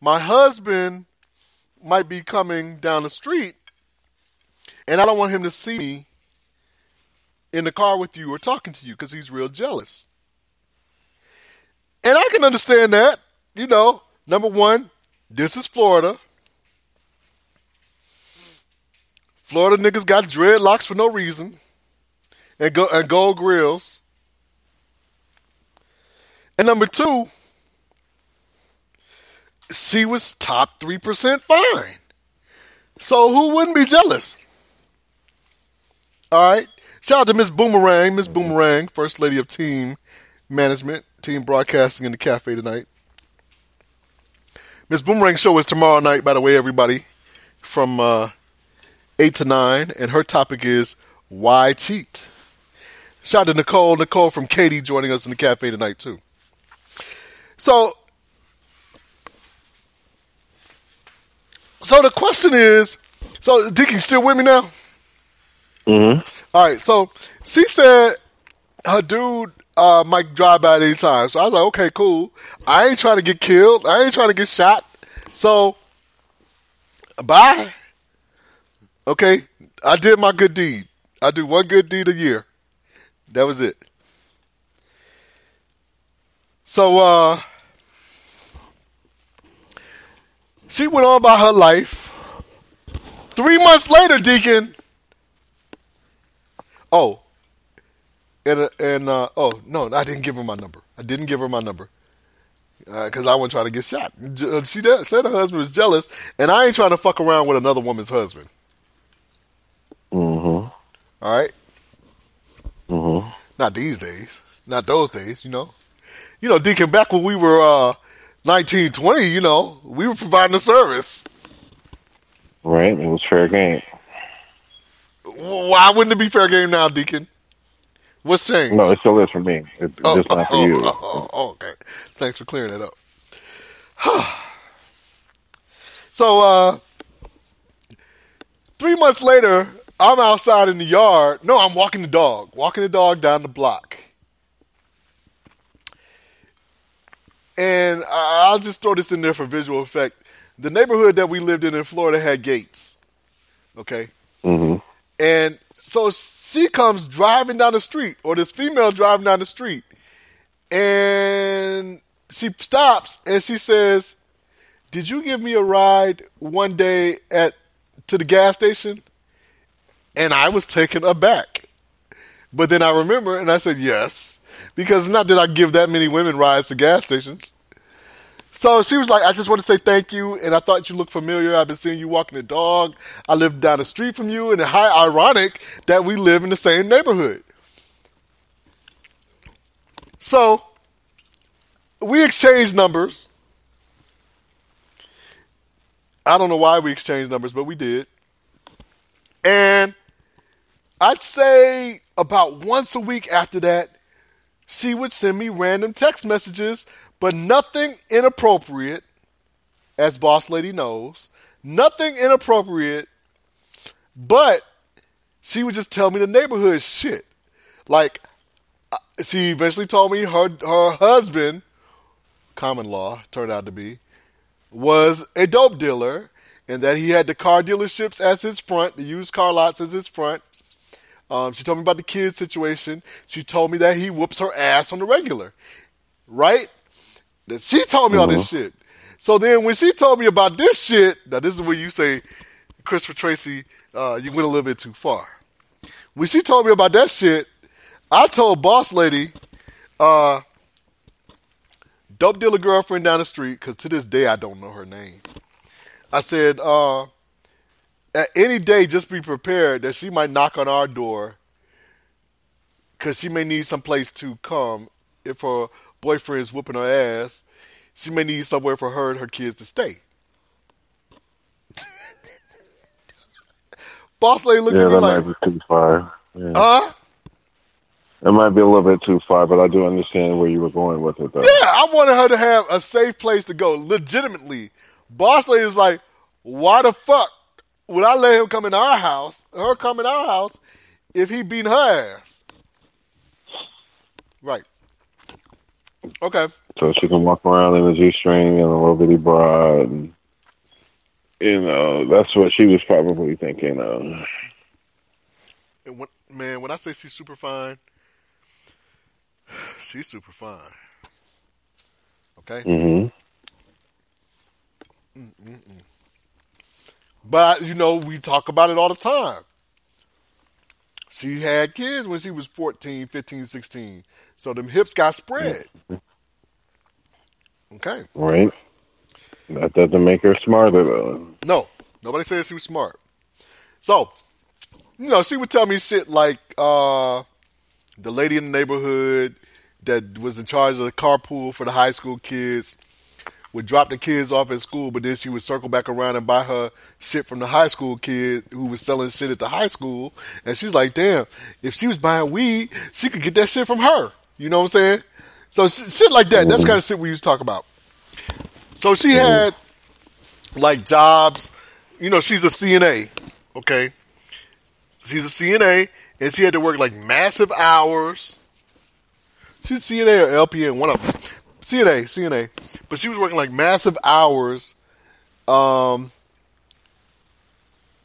My husband might be coming down the street, and I don't want him to see me in the car with you or talking to you because he's real jealous. And I can understand that. You know, number one, this is Florida. Florida niggas got dreadlocks for no reason, and go and gold grills. And number two, she was top three percent fine. So who wouldn't be jealous? All right. Shout out to Miss Boomerang, Miss Boomerang, First Lady of Team Management, Team Broadcasting in the cafe tonight. Miss Boomerang show is tomorrow night, by the way, everybody, from uh, 8 to 9, and her topic is Why Cheat? Shout out to Nicole. Nicole from Katie joining us in the cafe tonight, too. So, so the question is, so Dick, you still with me now? Mm-hmm. All right, so she said her dude uh, might drive by at any time. So I was like, okay, cool. I ain't trying to get killed. I ain't trying to get shot. So, bye. Okay, I did my good deed. I do one good deed a year. That was it. So, uh, she went on by her life. Three months later, Deacon. Oh, and uh, and uh, oh no, I didn't give her my number. I didn't give her my number because I wasn't trying to get shot. She did, said her husband was jealous, and I ain't trying to fuck around with another woman's husband. Mm-hmm. All right, Mm-hmm. not these days, not those days. You know, you know, Deacon. Back when we were uh, nineteen, twenty, you know, we were providing a service. Right. It was fair game. Why wouldn't it be fair game now, Deacon? What's changed? No, it still is for me. It's Oh, just not for oh, you. oh, oh, oh, okay. Thanks for clearing that up. so, uh, three months later, I'm outside in the yard. No, I'm walking the dog, walking the dog down the block. And I'll just throw this in there for visual effect. The neighborhood that we lived in in Florida had gates. Okay. Mm-hmm. And so she comes driving down the street, or this female driving down the street, and she stops and she says, "Did you give me a ride one day at to the gas station?" And I was taken aback, but then I remember and I said yes because not that I give that many women rides to gas stations. So she was like, I just want to say thank you, and I thought you looked familiar. I've been seeing you walking the dog. I live down the street from you, and how ironic that we live in the same neighborhood. So we exchanged numbers. I don't know why we exchanged numbers, but we did. And I'd say about once a week after that, she would send me random text messages, but nothing inappropriate, as Boss Lady knows. Nothing inappropriate, but she would just tell me the neighborhood shit. Like, uh, she eventually told me her her husband, common law turned out to be, was a dope dealer, and that he had the car dealerships as his front, the used car lots as his front. Um, she told me about the kids situation. She told me that he whoops her ass on the regular, right? That she told me all this shit. So then when she told me about this shit, now this is where you say, Christopher Tracy, uh, you went a little bit too far. When she told me about that shit, I told boss lady, uh, dope dealer girlfriend down the street, because to this day I don't know her name. I said, uh, at any day, just be prepared that she might knock on our door because she may need some place to come if her boyfriend's whooping her ass. She may need somewhere for her and her kids to stay. Boss lady looked Yeah, at me that like, might be too far. Yeah. huh? It might be a little bit too far, but I do understand where you were going with it, though. Yeah, I wanted her to have a safe place to go, legitimately. Boss lady was like, why the fuck would I let him come in our house, her come in our house, if he beat her ass? Right. Okay. So she can walk around in a G-string and a little bitty bra, and you know that's what she was probably thinking of. And when, man, when I say she's super fine, she's super fine. Okay? Mm-hmm. Mm-mm-mm. But, you know, we talk about it all the time. She had kids when she was 14, 15, 16. So them hips got spread. Okay. Right. That doesn't make her smarter, though. No, nobody says she was smart. So, you know, she would tell me shit like uh, the lady in the neighborhood that was in charge of the carpool for the high school kids would drop the kids off at school, but then she would circle back around and buy her shit from the high school kid who was selling shit at the high school. And she's like, damn, if she was buying weed, she could get that shit from her. You know what I'm saying? So sh- shit like that. That's kind of shit we used to talk about. So she had like jobs. You know, she's a CNA. Okay, she's a CNA, and she had to work like massive hours. She's CNA or LPN, one of them. CNA, CNA, but she was working like massive hours, um,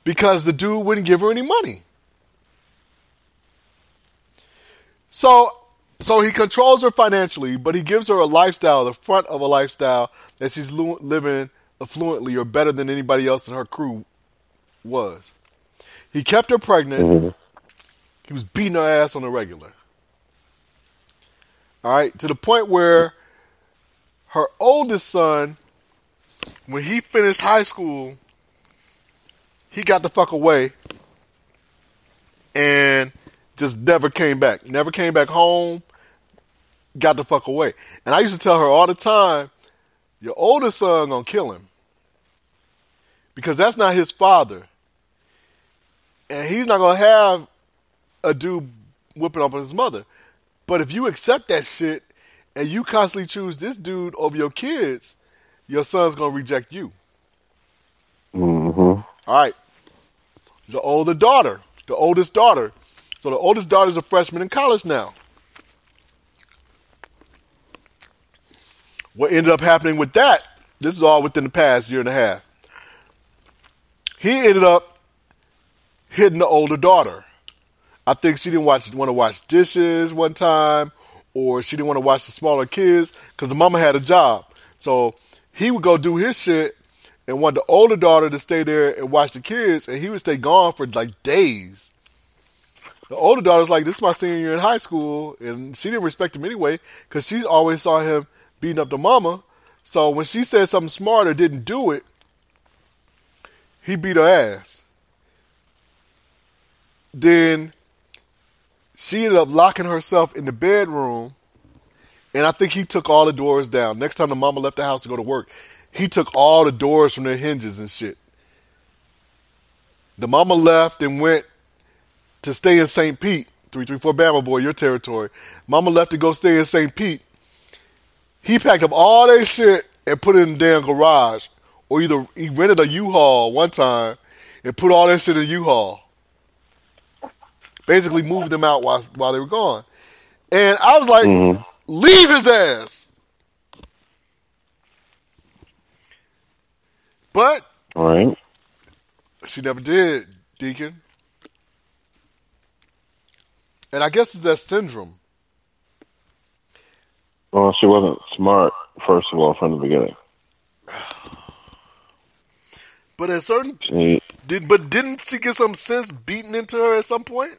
because the dude wouldn't give her any money. So, so he controls her financially, but he gives her a lifestyle, the front of a lifestyle that she's lu- living affluently or better than anybody else in her crew was. He kept her pregnant. He was beating her ass on the regular. All right, to the point where her oldest son, when he finished high school, he got the fuck away and just never came back. Never came back home. Got the fuck away. And I used to tell her all the time, your oldest son gonna kill him. Because that's not his father. And he's not gonna have a dude whipping up on his mother. But if you accept that shit and you constantly choose this dude over your kids, your son's gonna reject you. hmm All right. The older daughter, the oldest daughter. So the oldest daughter's a freshman in college now. What ended up happening with that, this is all within the past year and a half. He ended up hitting the older daughter. I think she didn't watch want to watch dishes one time, or she didn't want to watch the smaller kids because the mama had a job. So he would go do his shit and want the older daughter to stay there and watch the kids, and he would stay gone for like days. The older daughter's like, "This is my senior year in high school," and she didn't respect him anyway because she always saw him beating up the mama. So when she said something smart or didn't do it, he beat her ass. Then she ended up locking herself in the bedroom, and I think he took all the doors down. Next time the mama left the house to go to work, he took all the doors from their hinges and shit. The mama left and went to stay in St. Pete, 334 Bama Boy, your territory. Mama left to go stay in St. Pete. He packed up all their shit and put it in the damn garage. Or either he rented a U-Haul one time and put all that shit in a U-Haul. Basically moved them out while, while they were gone. And I was like, mm-hmm. leave his ass. But Right. She never did, Deacon. And I guess it's that syndrome. Well, she wasn't smart, first of all, from the beginning. But at certain She, did but didn't she get some sense beaten into her at some point?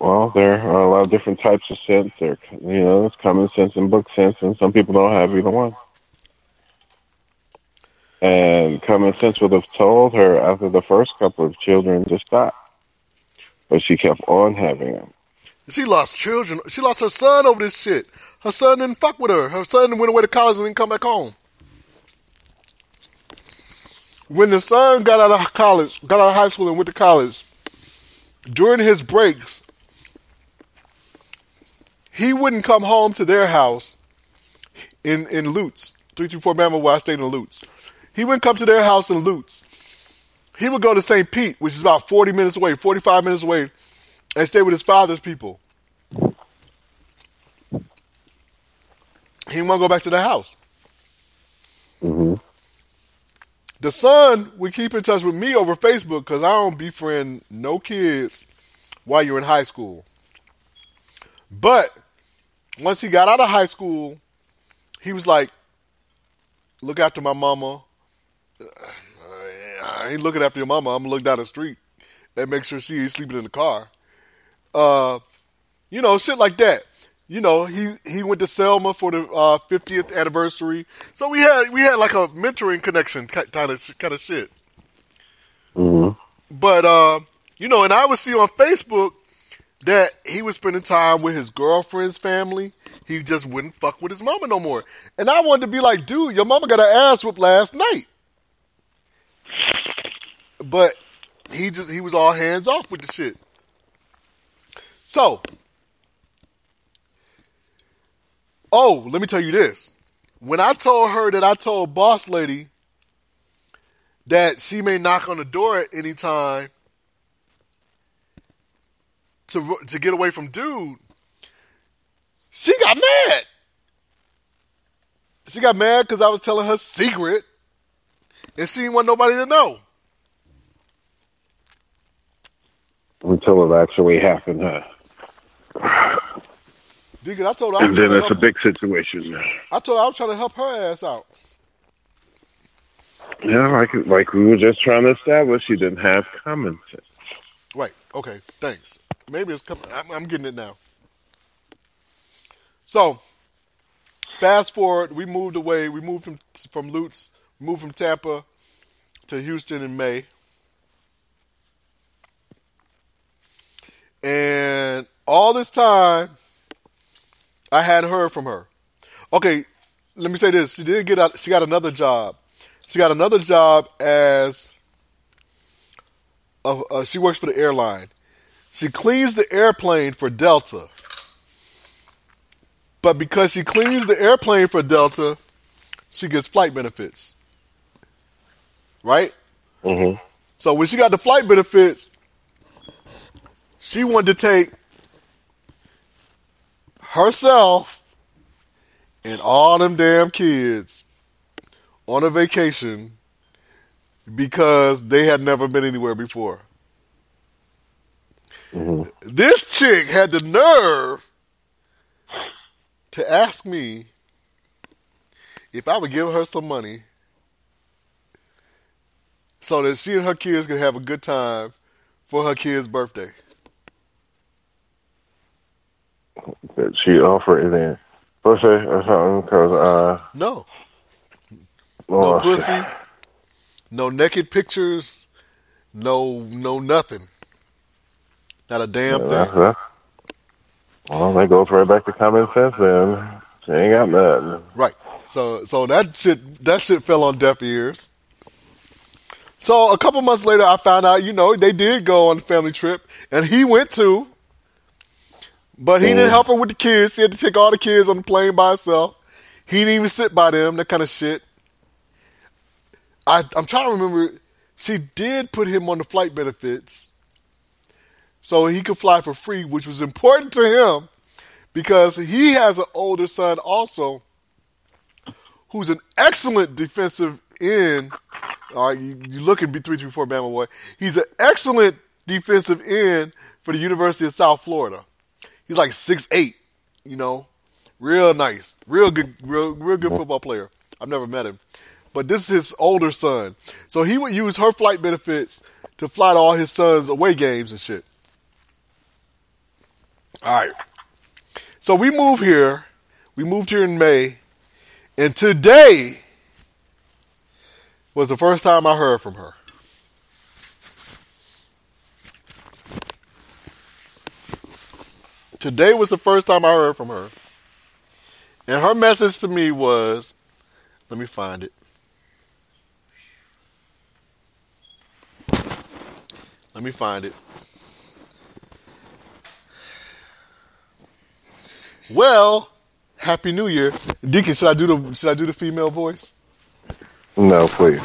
Well, there are a lot of different types of sense. There, you know, there's common sense and book sense, and some people don't have either one. And common sense would have told her after the first couple of children to stop, but she kept on having them. She lost children. She lost her son over this shit. Her son didn't fuck with her. Her son went away to college and didn't come back home. When the son got out of college, got out of high school and went to college, during his breaks, he wouldn't come home to their house in in Lutz, three two four Bama, where I stayed in Lutz. He wouldn't come to their house in Lutz. He would go to St. Pete, which is about forty minutes away, forty five minutes away, and stay with his father's people. He won't go back to the house. hmm The son would keep in touch with me over Facebook because I don't befriend no kids while you're in high school. But once he got out of high school, he was like, "Look after my mama." Uh, I ain't looking after your mama. I'm gonna look down the street and make sure she ain't sleeping in the car. Uh, you know, shit like that. You know, he he went to Selma for the uh, 50th anniversary, so we had we had like a mentoring connection kind of kind of shit. hmm But uh, you know, and I would see on Facebook that he was spending time with his girlfriend's family. He just wouldn't fuck with his mama no more. And I wanted to be like, dude, your mama got her ass whooped last night. But he just he was all hands off with the shit. So, oh, let me tell you this. When I told her that I told boss lady that she may knock on the door at any time to to get away from dude, she got mad. She got mad because I was telling her secret, and she didn't want nobody to know. Until it actually happened. Huh? Deacon, I told her I And then it's a big situation. I told her I was trying to help her ass out. Yeah, like like we were just trying to establish, she didn't have common sense. Right. Okay. Thanks. Maybe it's coming. I'm, I'm getting it now. So, fast forward, we moved away. We moved from from Lutz, moved from Tampa to Houston in May, and all this time, I hadn't heard from her. Okay, let me say this: she did get out. She got another job. She got another job as uh, uh, she works for the airline. She cleans the airplane for Delta. But because she cleans the airplane for Delta, she gets flight benefits. Right? hmm So when she got the flight benefits, she wanted to take herself and all them damn kids on a vacation because they had never been anywhere before. This chick had the nerve to ask me if I would give her some money so that she and her kids could have a good time for her kid's birthday. That she offered it in. Pussy? Or something because uh, No, no pussy, no naked pictures, no no nothing. Not a damn Yeah, thing. that's, well, that goes right back to common sense. Then she ain't got nothing. Right. So so that shit that shit fell on deaf ears. So a couple months later, I found out, you know, they did go on the family trip, and he went too. But he didn't mm. help her with the kids. He had to take all the kids on the plane by himself. He didn't even sit by them. That kind of shit. I I'm trying to remember. She did put him on the flight benefits, so he could fly for free, which was important to him because he has an older son also who's an excellent defensive end All right, you, you looking be three three four Bama boy. He's an excellent defensive end for the University of South Florida. He's like six eight, you know, real nice, real good, real real good football player. I've never met him, but this is his older son, so he would use her flight benefits to fly to all his son's away games and shit. All right, so we moved here. We moved here in May, and today was the first time I heard from her. Today was the first time I heard from her. And her message to me was let me find it. Let me find it. Well, Happy New Year. Deacon, should I do the should I do the female voice? No, please.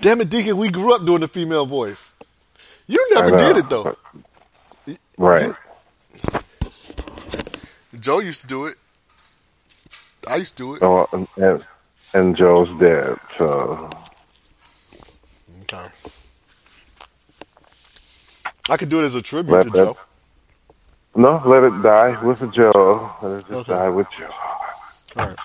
Damn it, Deacon, we grew up doing the female voice. You never did it though. Right. Joe used to do it. I used to do it. Oh, and, and, Joe's dead, so Okay. I could do it as a tribute to that. Joe. No, let it die with a Joe. Let it just Okay. die with Joe. All right.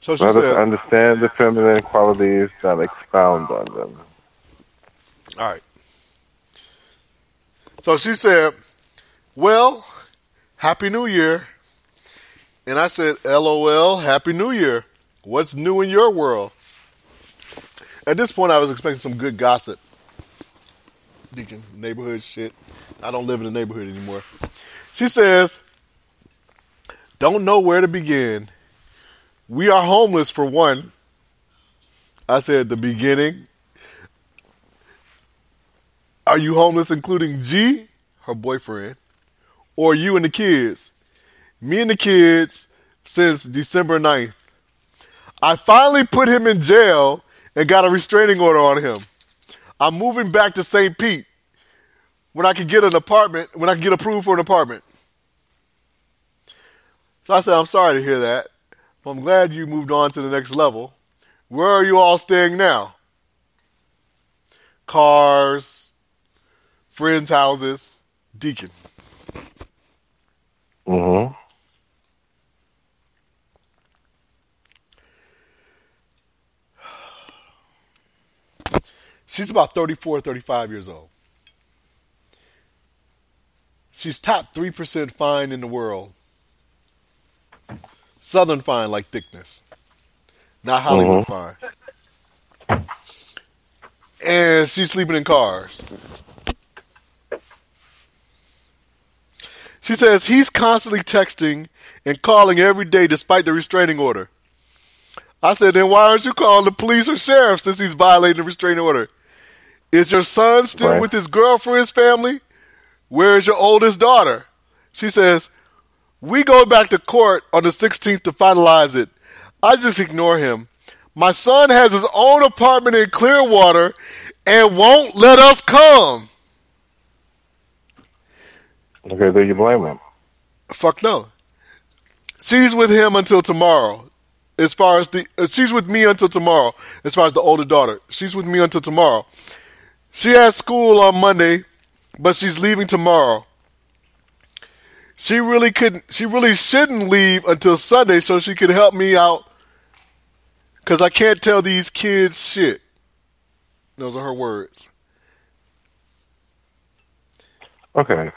So she Let us said, understand the feminine qualities, not expound on them. all right. So she said, well, Happy New Year. And I said, LOL, Happy New Year. What's new in your world? At this point, I was expecting some good gossip. Deacon, neighborhood shit. I don't live in the neighborhood anymore. She says, don't know where to begin. We are homeless for one. I said, the beginning. Are you homeless, including G, her boyfriend, or you and the kids? Me and the kids since December 9th. I finally put him in jail and got a restraining order on him. I'm moving back to St. Pete when I can get an apartment, when I can get approved for an apartment. So I said, I'm sorry to hear that. But I'm glad you moved on to the next level. Where are you all staying now? Cars, friends' houses, Deacon. Mm-hmm. She's about 34, 35 years old. She's top 3% fine in the world. Southern fine, like thickness. Not Hollywood mm-hmm. fine. And she's sleeping in cars. She says he's constantly texting and calling every day despite the restraining order. I said, then why aren't you calling the police or sheriff since he's violating the restraining order? Is your son still Right. with his girlfriend's family? Where is your oldest daughter? She says, we go back to court on the 16th to finalize it. I just ignore him. My son has his own apartment in Clearwater and won't let us come. Okay, do you blame him? Fuck no. She's with him until tomorrow. As far as the, uh, she's with me until tomorrow. As far as the older daughter, she's with me until tomorrow. She has school on Monday, but she's leaving tomorrow. She really couldn't. She really shouldn't leave until Sunday so she could help me out. Cause I can't tell these kids shit. Those are her words. Okay.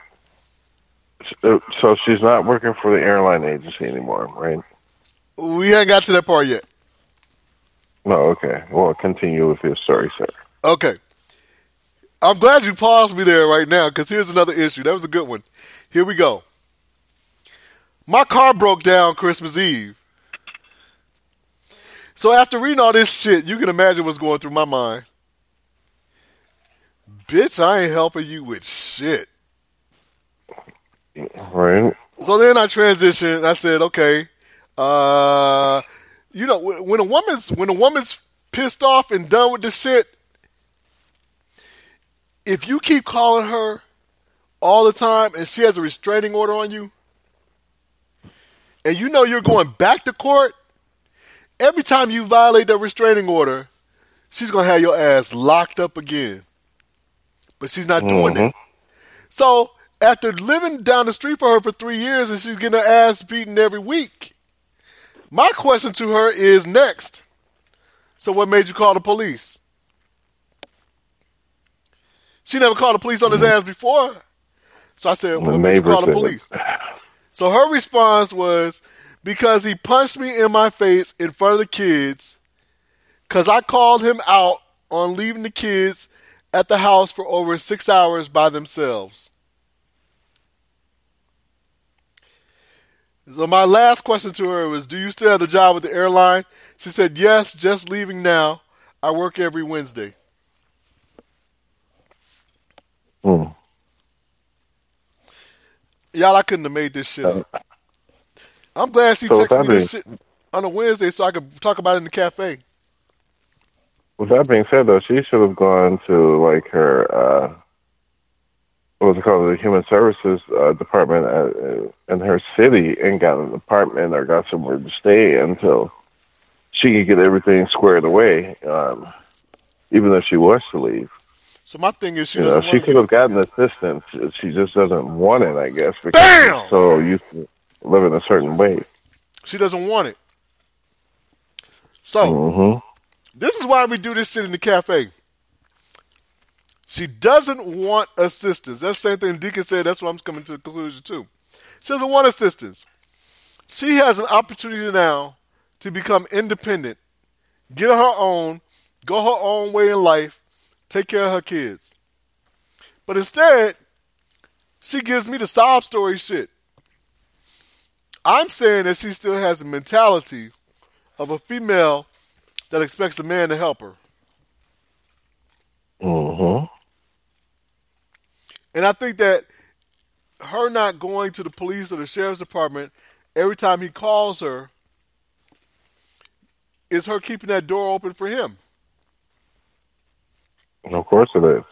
So, uh, so she's not working for the airline agency anymore, right? We ain't got to that part yet. No, okay. Well, continue with your story, sir. Okay. I'm glad you paused me there right now because here's another issue. That was a good one. Here we go. My car broke down Christmas Eve. So after reading all this shit, you can imagine what's going through my mind. Bitch, I ain't helping you with shit. Right? So then I transitioned. I said, okay, uh, you know, when when a woman's when a woman's pissed off and done with this shit, if you keep calling her all the time and she has a restraining order on you, and you know you're going back to court, every time you violate that restraining order, she's gonna have your ass locked up again. But she's not doing mm-hmm. it. So after living down the street for her for three years and she's getting her ass beaten every week, my question to her is next. So what made you call the police? She never called the police on his ass before. So I said, what made you call the police? So her response was because he punched me in my face in front of the kids because I called him out on leaving the kids at the house for over six hours by themselves. So my last question to her was, "Do you still have the job with the airline?" She said, "Yes, just leaving now. I work every Wednesday." Hmm. Y'all, I couldn't have made this shit up. I'm glad she So texted me this shit on a Wednesday so I could talk about it in the cafe. With that being said, though, she should have gone to like her uh, what was it called, the Human Services uh, Department at, in her city, and got an apartment or got somewhere to stay until she could get everything squared away. Um, even though she was to leave, So my thing is, she you know, she could have gotten assistance. She just doesn't want it, I guess, because Bam! so used to living a certain way. she doesn't want it. So hmm this is why we do this shit in the cafe. She doesn't want assistance. That's the same thing Deacon said. That's what I'm coming to the conclusion too. She doesn't want assistance. She has an opportunity now to become independent, get on her own, go her own way in life, take care of her kids. But instead, she gives me the sob story shit. I'm saying that she still has the mentality of a female that expects a man to help her. hmm And I think that her not going to the police or the sheriff's department every time he calls her is her keeping that door open for him. Of course it is.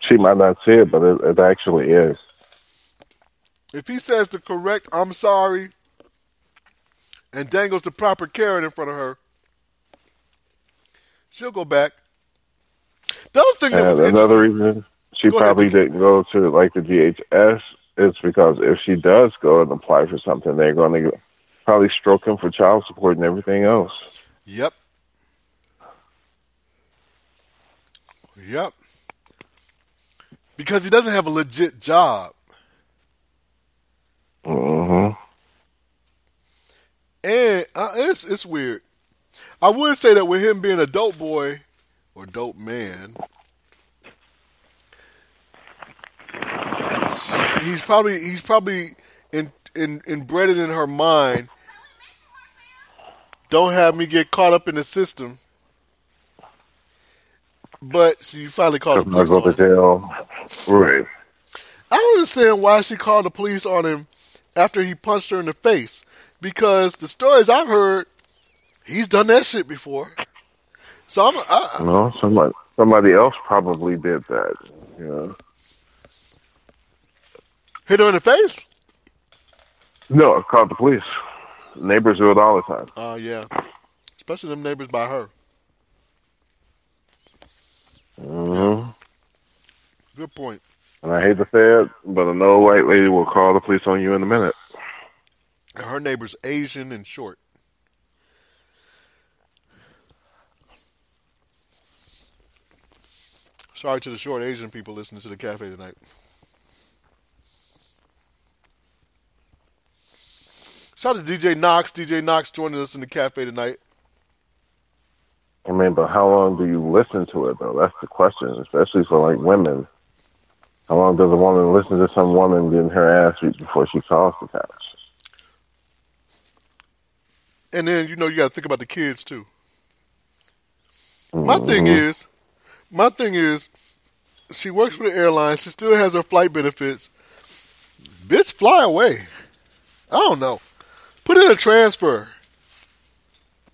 She might not see it, but it, it actually is. If he says the correct I'm sorry and dangles the proper carrot in front of her, she'll go back. The other thing that And was another reason she Go ahead, probably Vicky. didn't go to like the DHS is because if she does go and apply for something, they're going to probably stroke him for child support and everything else. Yep. Yep. Because he doesn't have a legit job. hmm And uh, it's it's weird. I would say that with him being a dope boy or dope man, he's probably he's probably in, in embedded in her mind. Don't have me get caught up in the system. But she finally called the police go on to him. jail. Right. I don't understand why she called the police on him after he punched her in the face. Because the stories I've heard, he's done that shit before. So I'm, I, No, somebody somebody else probably did that. You know. hit her in the face. No, I called the police. Neighbors do it all the time. Oh yeah, especially them neighbors by her. Hmm Good point. And I hate to say it, but an old white lady will call the police on you in a minute. And her neighbor's Asian and short. Sorry to the short Asian people listening to the cafe tonight. Shout out to DJ Knox. DJ Knox joining us in the cafe tonight. I mean, but how long do you listen to it though? That's the question, especially for like women. How long does a woman listen to some woman getting her ass beat before she calls the cops? And then you know you got to think about the kids too. My thing mm-hmm. is, my thing is, she works for the airline. She still has her flight benefits. Bitch, fly away. I don't know. Put in a transfer.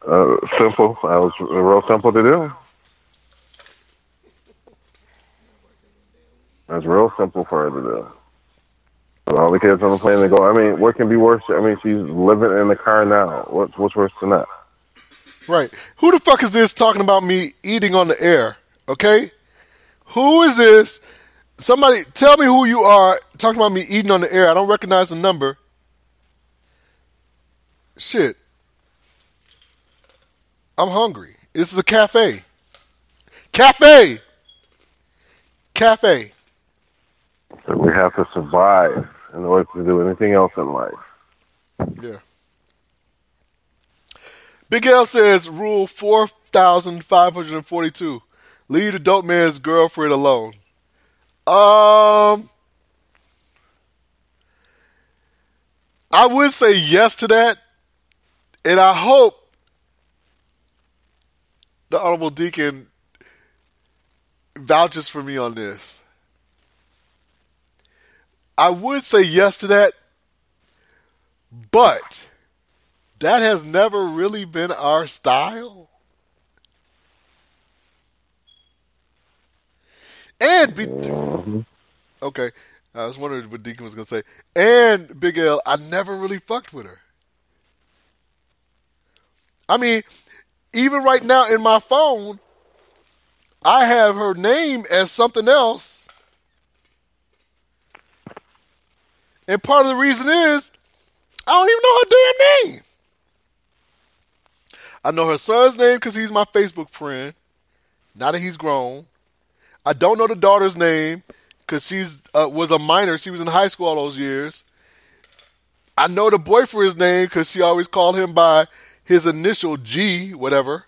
Uh, simple. That was real simple to do. That's real simple for her to do. All the kids on the plane, they go. I mean, what can be worse? I mean, she's living in the car now. What's what's worse than that? Right. Who the fuck is this talking about me eating on the air? Okay? Who is this? Somebody tell me who you are talking about me eating on the air. I don't recognize the number. Shit. I'm hungry. This is a cafe. Cafe. Cafe. So we have to survive in order to do anything else in life. Yeah. Big L says rule 4542. Leave the dope man's girlfriend alone. Um I would say yes to that. And I hope the Honorable Deacon vouches for me on this. I would say yes to that, but that has never really been our style. And be, okay, I was wondering what Deacon was gonna say. And Big L, I never really fucked with her. I mean, even right now in my phone, I have her name as something else. And part of the reason is I don't even know her damn name. I know her son's name because he's my Facebook friend. Now that he's grown, I don't know the daughter's name because she's uh, was a minor. She was in high school all those years. I know the boyfriend's name because she always called him by his initial G, whatever,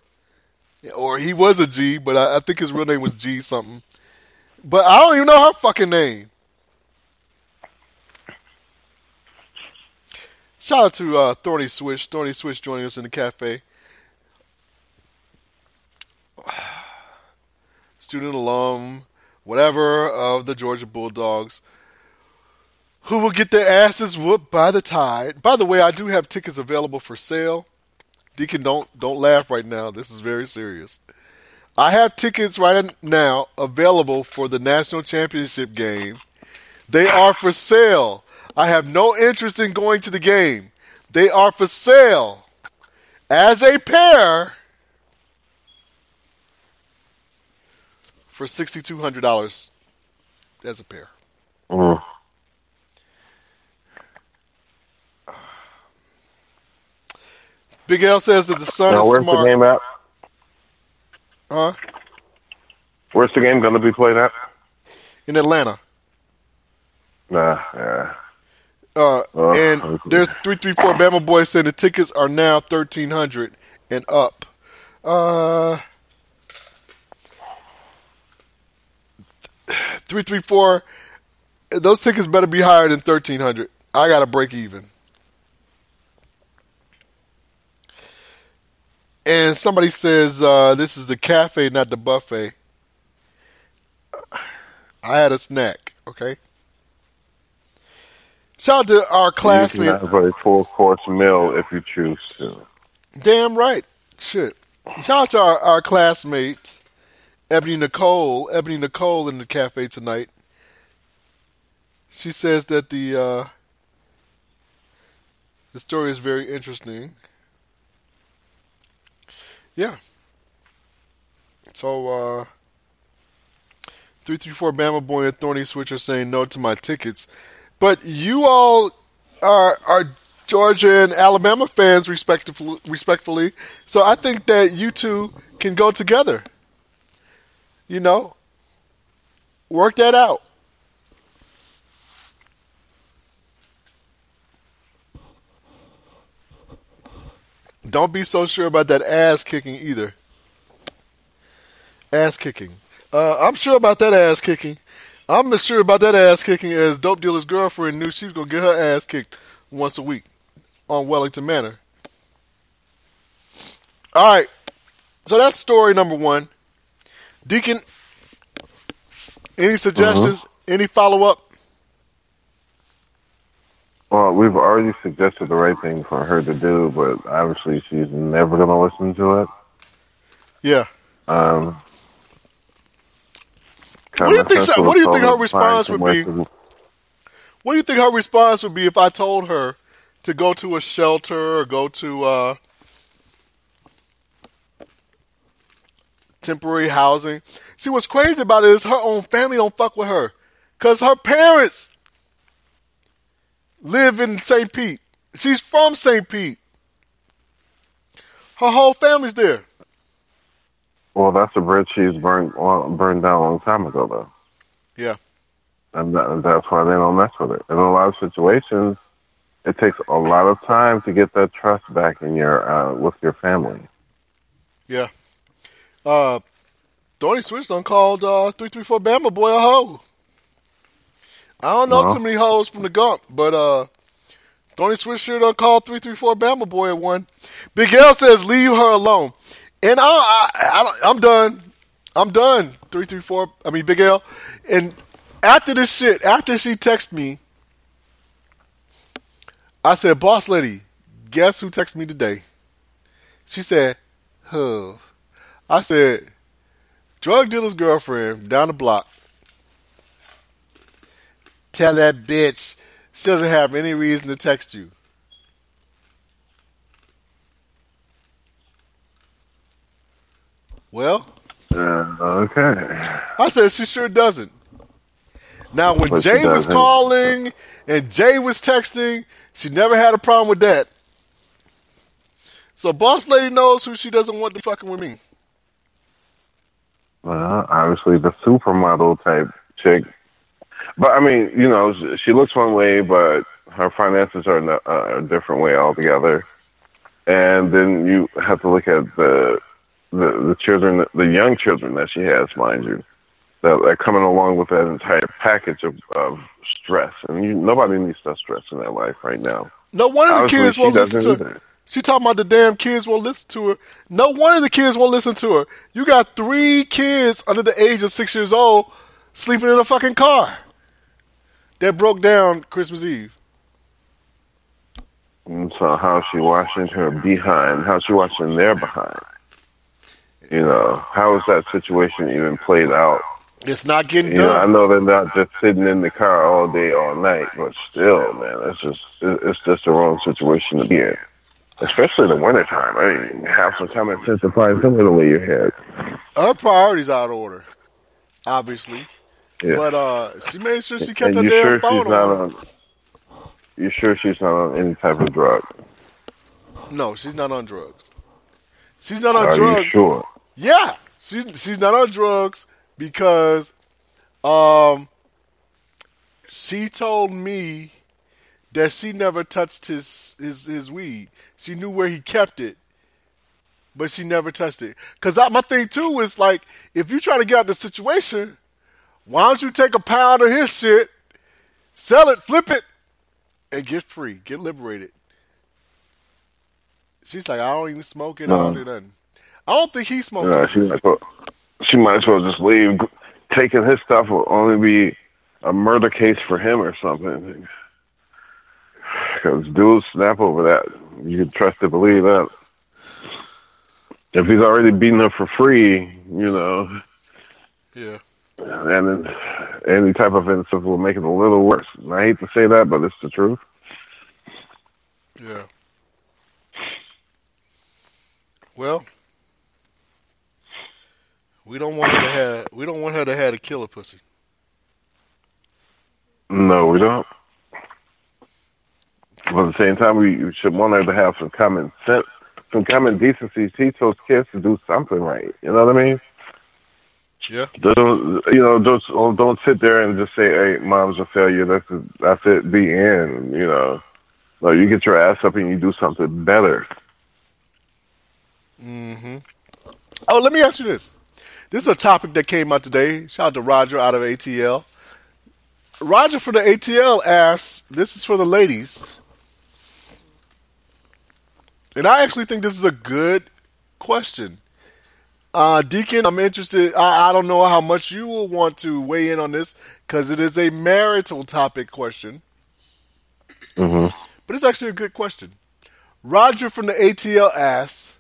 or he was a G, but I, I think his real name was G something. But I don't even know her fucking name. Shout out to uh, Thorny Swish. Thorny Swish joining us in the cafe. Student alum, whatever, of the Georgia Bulldogs, who will get their asses whooped by the tide. By the way, I do have tickets available for sale. Deacon, don't don't laugh right now. This is very serious. I have tickets right now available for the national championship game. They are for sale. I have no interest in going to the game. They are for sale as a pair for sixty two hundred dollars as a pair. Mm. Big L says that the son Now, is where's smart. the game at? Huh? Where's the game going to be played at? In Atlanta. Nah, yeah. Uh, Oh, and okay. there's three three four Bama boys saying the tickets are now thirteen hundred and up. Uh, three three four. Those tickets better be higher than thirteen hundred. I got to break even. And somebody says uh, this is the cafe, not the buffet. I had a snack. Okay. Shout out to our classmate. You can have a full course meal if you choose to. Damn right. Shit. Shout out to our, our classmate, Ebony Nicole. Ebony Nicole in the cafe tonight. She says that the uh, the story is very interesting. Yeah. So uh three three four Bama boy and Thorny Switch are saying no to my tickets. But you all are are Georgia and Alabama fans respectively respectfully. So I think that you two can go together. You know? Work that out. Don't be so sure about that ass kicking either. Ass kicking. Uh, I'm sure about that ass kicking. I'm as sure about that ass kicking as Dope Dealer's girlfriend knew she was gonna get her ass kicked once a week on Wellington Manor. All right, so that's story number one. Deacon, any suggestions? Any follow up? Well, we've already suggested the right thing for her to do, but obviously she's never going to listen to it. Yeah. Um, What do you think? What do you think her response would be? What do you think her response would be if I told her to go to a shelter or go to uh, temporary housing. See, what's crazy about it is her own family don't fuck with her. Because her parents live in St. Pete. She's from St. Pete. Her whole family's there. Well, that's a bridge she's burned well, burned down a long time ago, though, Yeah. and that, that's why they don't mess with it. In a lot of situations, it takes a lot of time to get that trust back in your uh, with your family. Yeah. Uh, Tony Switch done called uh, 334 Bama Boy a hoe. I don't know Well. too many hoes from the Gump, but uh, Tony Switch sure done called 334 Bama Boy at one. Big L says, leave her alone. And I, I, I I'm done. I'm done. 334, I mean, Big L. And after this shit, after she texted me, I said, boss lady, guess who texted me today? She said, huh. I said, drug dealer's girlfriend down the block. Tell that bitch she doesn't have any reason to text you. Well, Uh, okay. I said she sure doesn't. Now, when But Jay was calling and Jay was texting, she never had a problem with that. So, boss lady knows who she doesn't want to fucking with me. Well, obviously the supermodel type chick. But I mean, you know, she- looks one way, but her finances are in a, uh, a different way altogether. And then you have to look at the the, the children, the young children that she has, mind you, that are coming along with that entire package of, of stress. And you, nobody needs that stress in their life right now. No one of the Obviously, kids won't listen to her. She talking about the damn kids won't listen to her. No one of the kids won't listen to her. You got three kids under the age of six years old sleeping in a fucking car that broke down Christmas Eve. And so how's she washing her behind? How's she washing their behind? You know, how is that situation even played out? It's not getting You know, I know they're not just sitting in the car all day, all night, but still, man, it's just it's just the wrong situation to be in. Especially in the wintertime. I mean, have some common sense and find somewhere to lay your head. Her priorities out of order, obviously. Yeah. But uh, she made sure she kept and her damn sure phone she's not on. on? You sure she's not on any type of drug? No, she's not on drugs. She's not on Are drugs. you sure? Yeah, she she's not on drugs because um she told me that she never touched his his his weed. She knew where he kept it, but she never touched it. Cause I, my thing too is like, if you try to get out of the situation, why don't you take a pound of his shit, sell it, flip it, and get free, get liberated? She's like, I don't even smoke it. I don't do nothing. I don't think he smoked she might as well, she might as well just leave. Taking his stuff will only be a murder case for him or something. Because dudes snap over that. You can trust to believe that. If he's already beating her for free, you know, Yeah. And any type of incident will make it a little worse. And I hate to say that, but it's the truth. Yeah. Well, we don't want her to have we don't want her to have a killer pussy. No, we don't. But at the same time, we we should want her to have some common sense, some common decency. Teach those kids to do something right. You know what I mean? Yeah. Don't you know? Don't don't sit there and just say, "Hey, mom's a failure." That's that's it. Be in. You know. No, you get your ass up and you do something better. Mm-hmm. Oh, let me ask you this. This is a topic that came out today. Shout out to Roger out of ATL. Roger for the ATL asks, this is for the ladies. And I actually think this is a good question. Uh, Deacon, I'm interested. I, I don't know how much you will want to weigh in on this because it is a marital topic question. Mm-hmm. But it's actually a good question. Roger from the ATL asks,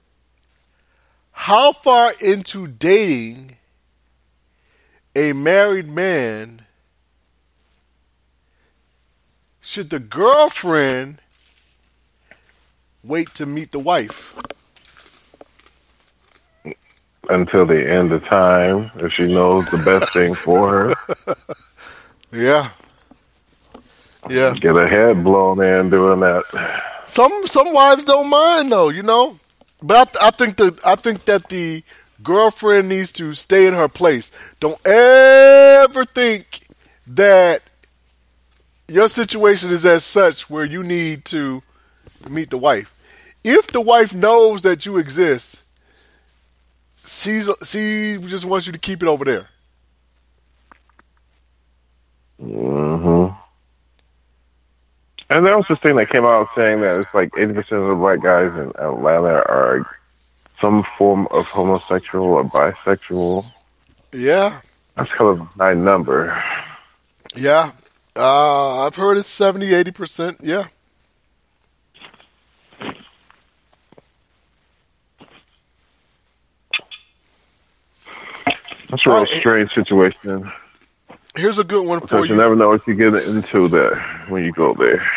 how far into dating a married man should the girlfriend wait to meet the wife? Until the end of time if she knows the best thing for her. Yeah. Yeah. Get her head blown in doing that. Some some wives don't mind though, you know. But I, I think the I think that the girlfriend needs to stay in her place. Don't ever think that your situation is as such where you need to meet the wife. If the wife knows that you exist, she's she just wants you to keep it over there. hmm And there was this thing that came out saying that it's like 80% of the black guys in Atlanta are some form of homosexual or bisexual. Yeah, That's kind of high number. yeah. Uh, I've heard it's 70, 80%. Yeah. That's a real Oh, strange situation. Here's a good one for Because you you. never know what you get into there when you go there.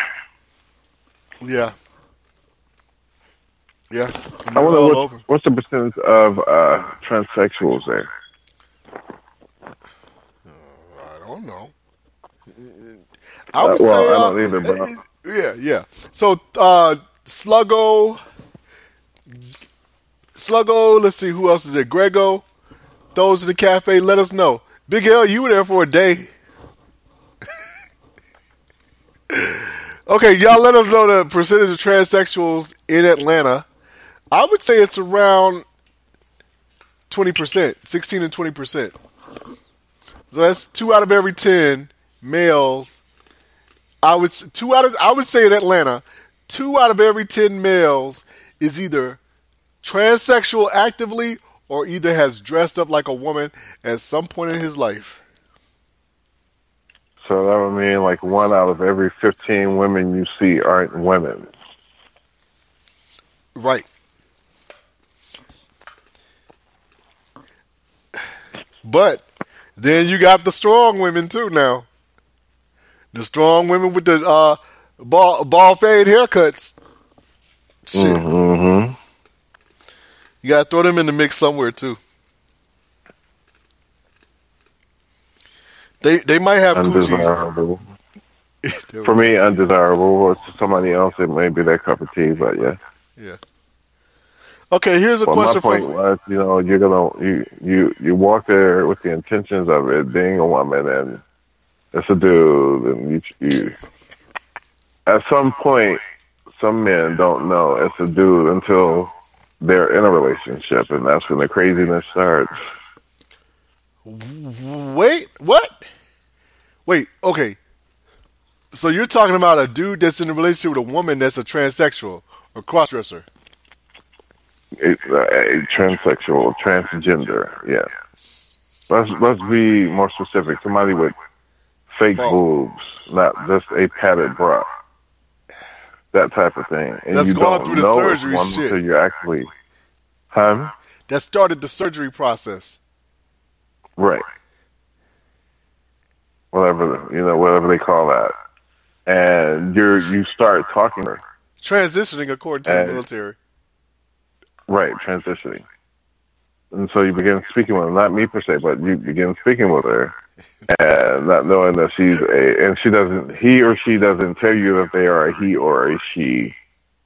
Yeah. Yeah. I wonder what's, over. what's the percentage of uh, transsexuals there? I don't know. I would Uh, well, say, I uh, don't either, but- yeah, yeah. So, uh, Sluggo, Sluggo. Let's see who else is there. Grego, those in the cafe. Let us know. Big L, you were there for a day. okay, y'all. Let us know the percentage of transsexuals in Atlanta. I would say it's around twenty percent, sixteen and twenty percent. So that's two out of every ten males. I would two out of I would say in Atlanta, two out of every ten males is either transsexual actively or either has dressed up like a woman at some point in his life. So that would mean like one out of every 15 women you see aren't women. Right. But then you got the strong women too now. The strong women with the uh, ball ball fade haircuts. Shit. Mm-hmm. You gotta throw them in the mix somewhere too. They they might have coochies. Undesirable. For me, undesirable. Or to somebody else, it may be their cup of tea, but yeah. Yeah. Okay, here's a Well, my question point from was, you know, you're gonna you you you walk there with the intentions of it being a woman, and it's a dude, and you you. At some point, some men don't know it's a dude until they're in a relationship, and that's when the craziness starts. Wait, what? Wait, okay. So you're talking about a dude that's in a relationship with a woman that's a transsexual or crossdresser. It's uh, a transsexual, transgender. Yeah. Let's let's be more specific. Somebody with fake boobs, not just a padded bra. That type of thing. And That's you gone don't through the surgery shit. until you're actually, huh? That started the surgery process. Right. Whatever you know, whatever they call that, and you're you start talking to her. Transitioning according to the military. Right, transitioning. And so you begin speaking with her, not me per se, but you begin speaking with her and not knowing that she's a, and she doesn't, he or she doesn't tell you that they are a he or a she.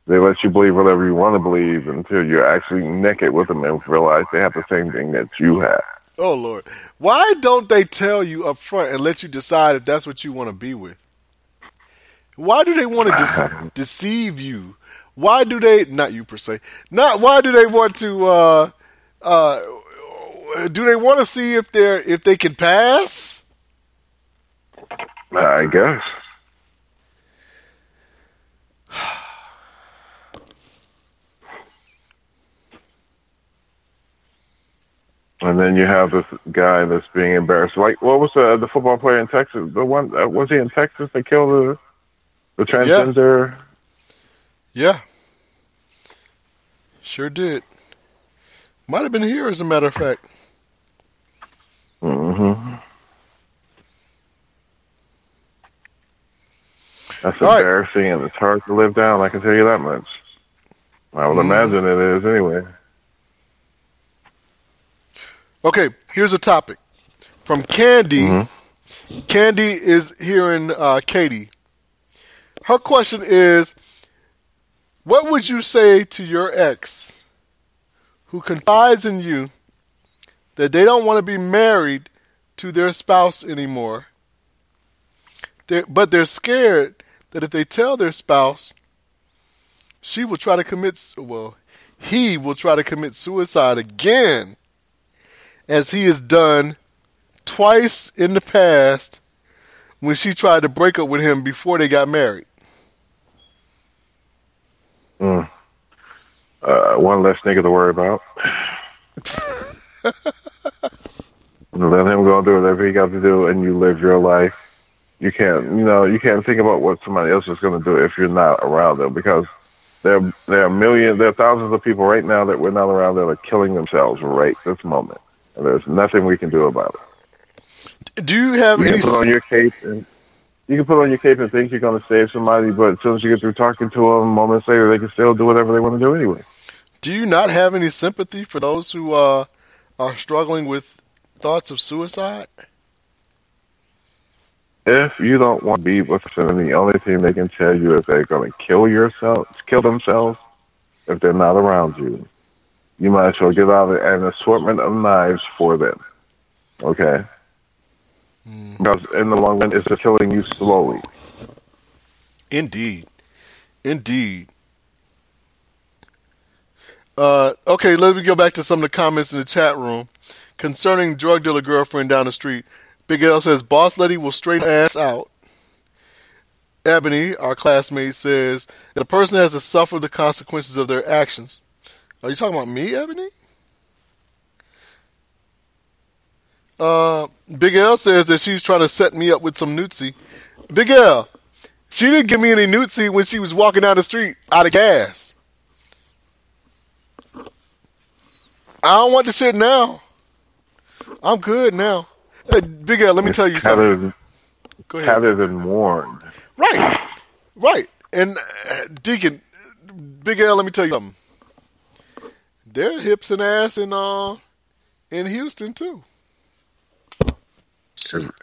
They let you believe whatever you want to believe until you're actually naked with them and realize they have the same thing that you have. Oh Lord. Why don't they tell you up front and let you decide if that's what you want to be with? Why do they want to de- deceive you? Why do they not you per se? Not why do they want to uh uh do they want to see if they're if they can pass? I guess. And then you have this guy that's being embarrassed. Like, what was the the football player in Texas? The one uh, was he in Texas that killed the the transgender? Yeah. Sure did. Might have been here as a matter of fact. Mm-hmm. That's All right. embarrassing, and it's hard to live down. I can tell you that much. I would Mhm. imagine it is anyway. Okay, here's a topic from Candy. Candy is hearing uh, Katie. Her question is What would you say to your ex who confides in you that they don't want to be married to their spouse anymore, they're, but they're scared that if they tell their spouse, she will try to commit, well, he will try to commit suicide again, as he has done twice in the past when she tried to break up with him before they got married. Mm. Uh, one less nigga to worry about. Let him go and do whatever he got to do, and you live your life. You can't, you know, you can't think about what somebody else is going to do if you're not around them because there, there are millions, there are thousands of people right now that we're not around that are killing themselves right this moment, and there's nothing we can do about it. Do you have You any? can put on your cape and you can put on your cape and think you're going to save somebody, but as soon as you get through talking to them, moments later, they can still do whatever they want to do anyway. Do you not have any sympathy for those who uh, are struggling with thoughts of suicide? If you don't want to be with them, the only thing they can tell you is they're going to kill yourself, kill themselves if they're not around you. You might as well give out an assortment of knives for them. Okay? Because in the long run, it's just killing you slowly. Indeed, indeed. Uh, okay, let me go back to some of the comments in the chat room concerning drug dealer girlfriend down the street. Big L says boss lady will straighten her ass out. Ebony, our classmate, says that a person has to suffer the consequences of their actions. Are you talking about me, Ebony? Uh, Big L says that she's trying to set me up with some newtsy. Big L, she didn't give me any newtsy when she was walking down the street out of gas. I don't want the shit now. I'm good now. Hey, Big L, let me tell you something. Go ahead. rather than warned. Right, right. And uh, Deacon, Big L, let me tell you something. They're hips and ass in uh in Houston too.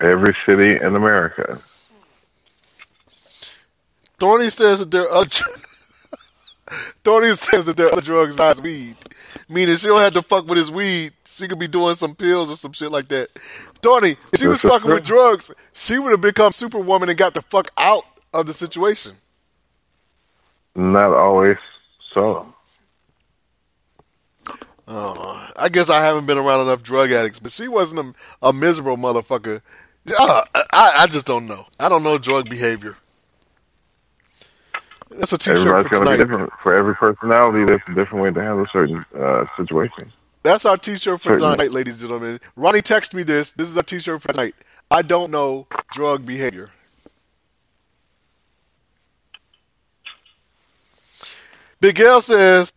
Every city in America. Thorny says that there are other Thorny says that there are other drugs besides weed. Meaning she don't have to fuck with his weed. She could be doing some pills or some shit like that. Thorny, if she was fucking with drugs, she would have become superwoman and got the fuck out of the situation. Not always so. Uh, I guess I haven't been around enough drug addicts, but she wasn't a, a miserable motherfucker. Uh, I, I just don't know. I don't know drug behavior. That's a t-shirt Everybody's for going to be tonight. different. For every personality, there's a different way to handle certain uh, situations. That's our t-shirt for Certainly. tonight, ladies and gentlemen. Ronnie, text me this. This is our t-shirt for tonight. I don't know drug behavior. Big L says,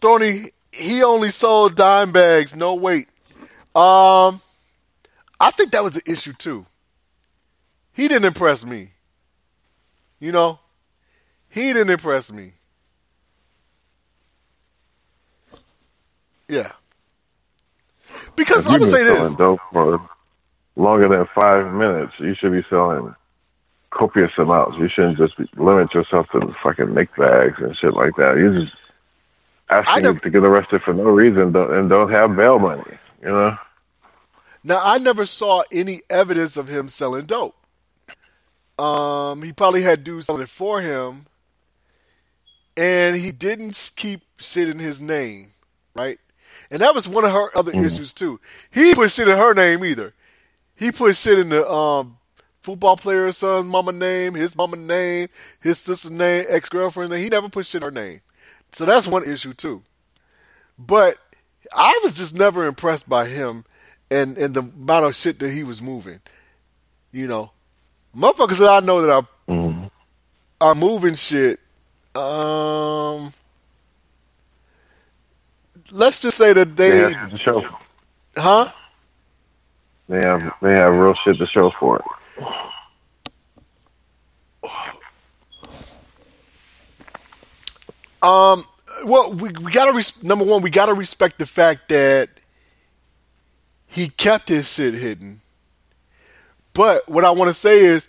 Thorny, he only sold dime bags, no weight. Um, I think that was an issue too. He didn't impress me. You know, he didn't impress me. Yeah. Because I'm gonna say this. selling dope for longer than five minutes, you should be selling copious amounts. You shouldn't just be, limit yourself to fucking nick bags and shit like that. You're just asking never- to get arrested for no reason don't, and don't have bail money. You know, Now I never saw any evidence of him selling dope. Um, he probably had dudes selling it for him, and he didn't keep shit in his name, right? And that was one of her other issues too. He put shit in her name either. He put shit in the um football player's son's mama name, his mama name, his sister's name, ex girlfriend name. He never put shit in her name. So that's one issue too. But I was just never impressed by him and, and the amount of shit that he was moving. You know, motherfuckers that I know that are are moving shit. Um, let's just say that they they, have shit to show. huh? They have they have real shit to show for it. Um, well, we we gotta res- number one, we gotta respect the fact that he kept his shit hidden. But what I want to say is,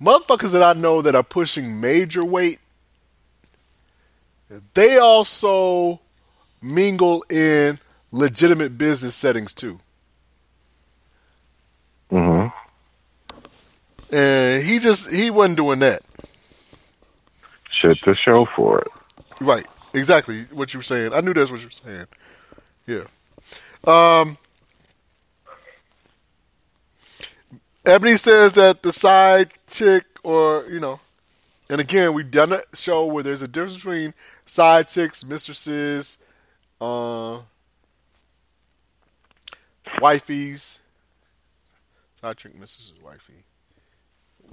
motherfuckers that I know that are pushing major weight, they also mingle in legitimate business settings too. Mm-hmm. And he just he wasn't doing that. Shit to show for it. Right. Exactly what you were saying. I knew that's what you were saying. Yeah. Um Ebony says that the side chick or, you know, and again, we've done a show where there's a difference between side chicks, mistresses, uh wifeys. Side chick, mistresses, wifey.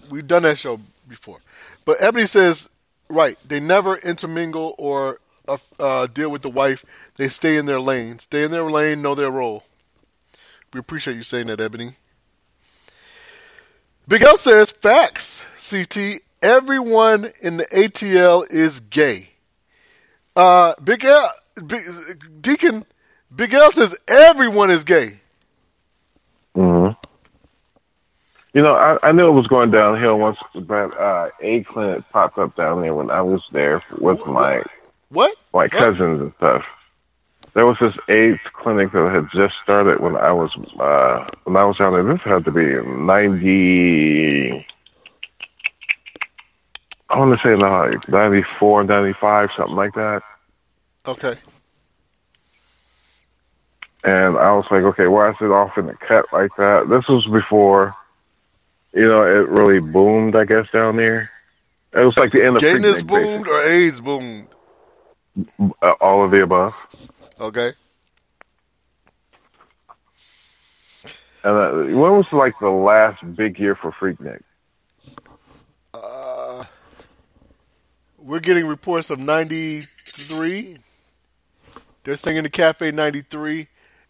We've done that show before. But Ebony says, right, they never intermingle or uh, uh, deal with the wife. They stay in their lane. Stay in their lane, know their role. We appreciate you saying that, Ebony. Big L says, facts, CT. Everyone in the ATL is gay. Uh, Big L, Deacon, Big L says everyone is gay. hmm You know, I, I knew it was going downhill once that uh, A clinic popped up down there when I was there with my What? my cousins and stuff. There was this AIDS clinic that had just started when I was uh, when I was down there. This had to be in ninety. I want to say like 94, 95, something like that. Okay. And I was like, okay, why is it off in the cut like that? This was before, you know, it really boomed, I guess, down there. It was like the end of Gayness boomed or AIDS boomed? Uh, all of the above. Okay. And uh, when was like the last big year for Freaknik? Uh, we're getting reports of 93. They're saying in the Cafe 93.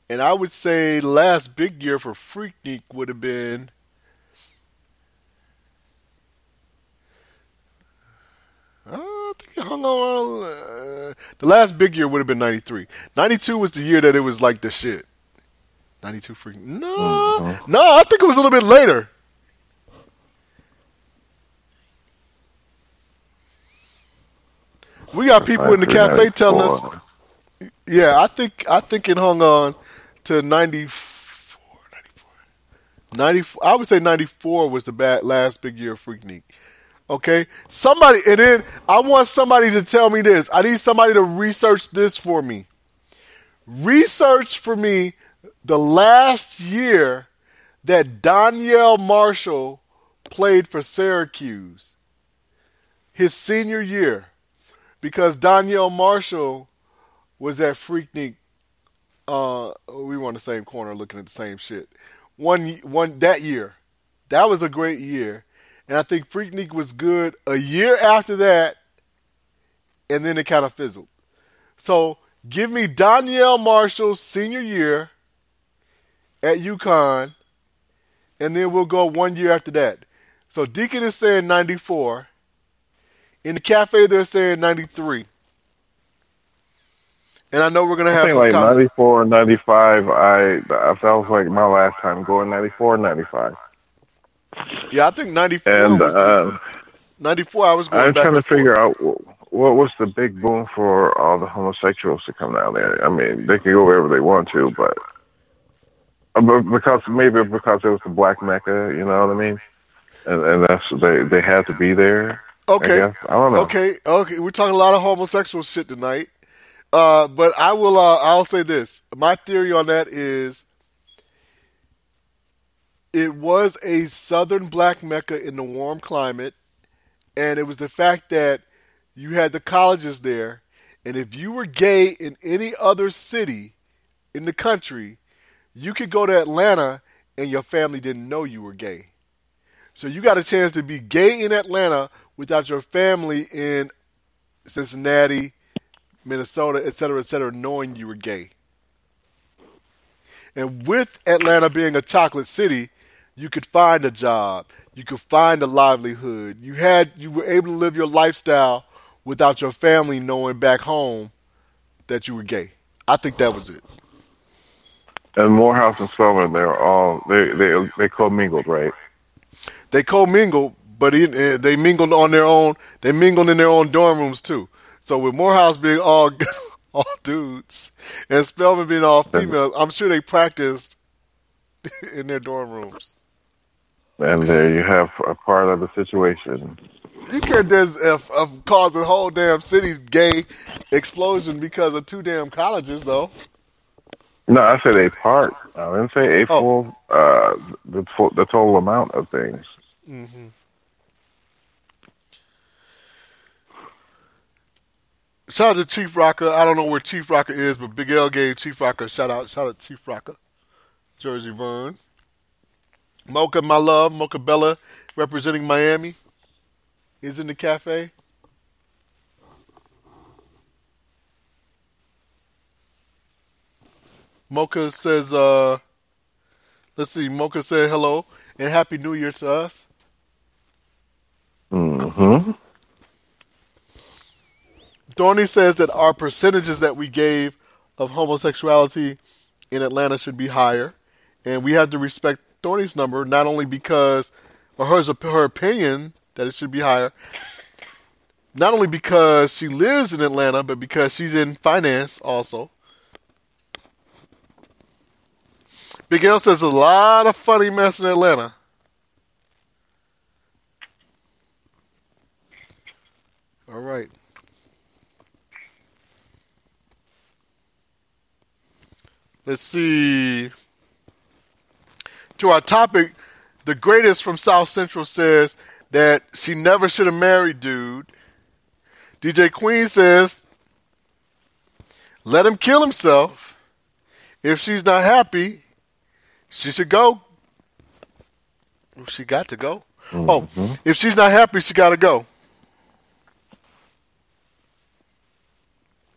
And I would say last big year for Freaknik would have been. Uh, I think it hung on. Uh, the last big year would have been 93. 92 was the year that it was like the shit. 92 Freaknik. No. No, I think it was a little bit later. We got people in the cafe telling us. Yeah, I think I think it hung on to 94, 94, 94 I would say 94 was the bad, last big year of Freaknik. Okay? Somebody, and then I want somebody to tell me this. I need somebody to research this for me. Research for me the last year that Donyell Marshall played for Syracuse. His senior year. Because Donyell Marshall was at Freaknik. Uh, we were on the same corner looking at the same shit. One, one that year, that was a great year, and I think Freaknik was good a year after that, and then it kind of fizzled. So give me Donyell Marshall's senior year at UConn, and then we'll go one year after that. So Deacon is saying ninety four. In the cafe, they're saying ninety three. And I know we're gonna have I have think like com- 94, 95, I, I was like my last time going 94, 95. Yeah, I think 94 And was uh, 94. I was going I'm back trying to forth. figure out wh- what was the big boom for all the homosexuals to come down there. I mean, they can go wherever they want to, but uh, but because maybe because it was the black mecca, you know what I mean? And and that's they they had to be there. I Okay. guess. I don't know. Okay. Okay. We're talking a lot of homosexual shit tonight. Uh, but I will. Uh, I'll say this. My theory on that is, it was a southern black mecca in the warm climate, and it was the fact that you had the colleges there, and if you were gay in any other city in the country, you could go to Atlanta and your family didn't know you were gay. So you got a chance to be gay in Atlanta without your family in Cincinnati, Minnesota, et cetera, et cetera, knowing you were gay. And with Atlanta being a chocolate city, you could find a job, you could find a livelihood. You had you were able to live your lifestyle without your family knowing back home that you were gay. I think that was it. And Morehouse and Spelman, they're all they they they commingled, right? They co-mingled, but in, uh, they mingled on their own. They mingled in their own dorm rooms too. So with Morehouse being all all dudes and Spelman being all females, I'm sure they practiced in their dorm rooms. And there you have a part of the situation. You can't just if, of cause a whole damn city gay explosion because of two damn colleges, though. No, I said a part. I didn't say a Oh. full. Uh, the full, the total amount of things. Mm-hmm. Shout out to Chief Rocker. I don't know where Chief Rocker is, but Big L gave Chief Rocker shout out. Shout out to Chief Rocker. Jersey Vern. Mocha, my love. Mocha Bella, representing Miami, is in the cafe. Mocha says, uh, let's see, Mocha said hello and Happy New Year to us. Mm-hmm. Dorney says that our percentages that we gave of homosexuality in Atlanta should be higher, and we have to respect Dorney's number not only because, or her her opinion that it should be higher, not only because she lives in Atlanta, but because she's in finance also. Big L says a lot of funny mess in Atlanta. All right. Let's see. To our topic, the greatest from South Central says that she never should have married dude. DJ Queen says, let him kill himself. If she's not happy, she should go. She got to go. Oh, mm-hmm. if she's not happy, she got to go.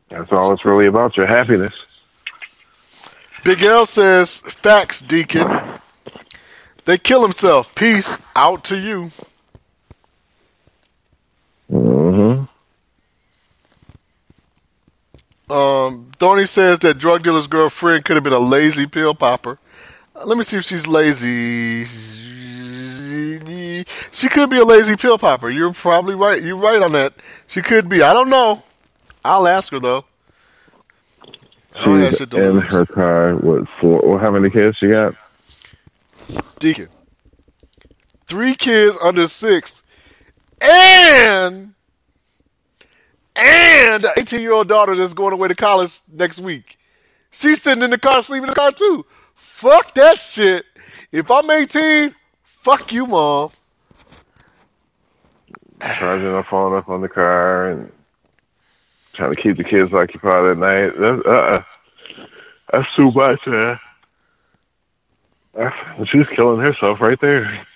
That's all it's really about. Your happiness. Big L says, facts, Deacon. They kill himself. Peace out to you. Mm-hmm. Um, Thorny says that drug dealer's girlfriend could have been a lazy pill popper. Uh, Let me see if she's lazy. She could be a lazy pill popper. You're probably right. You're right on that. She could be. I don't know. I'll ask her though. She's to in her car with four. Well, how many kids she got? Deacon. Three kids under six. And and an 18 year old daughter that's going away to college next week. She's sitting in the car, sleeping in the car too. Fuck that shit. If I'm 18, fuck you, mom. Charging her phone up on the car and trying to keep the kids occupied at night. That's, uh, that's too much, man. Uh, She's killing herself right there.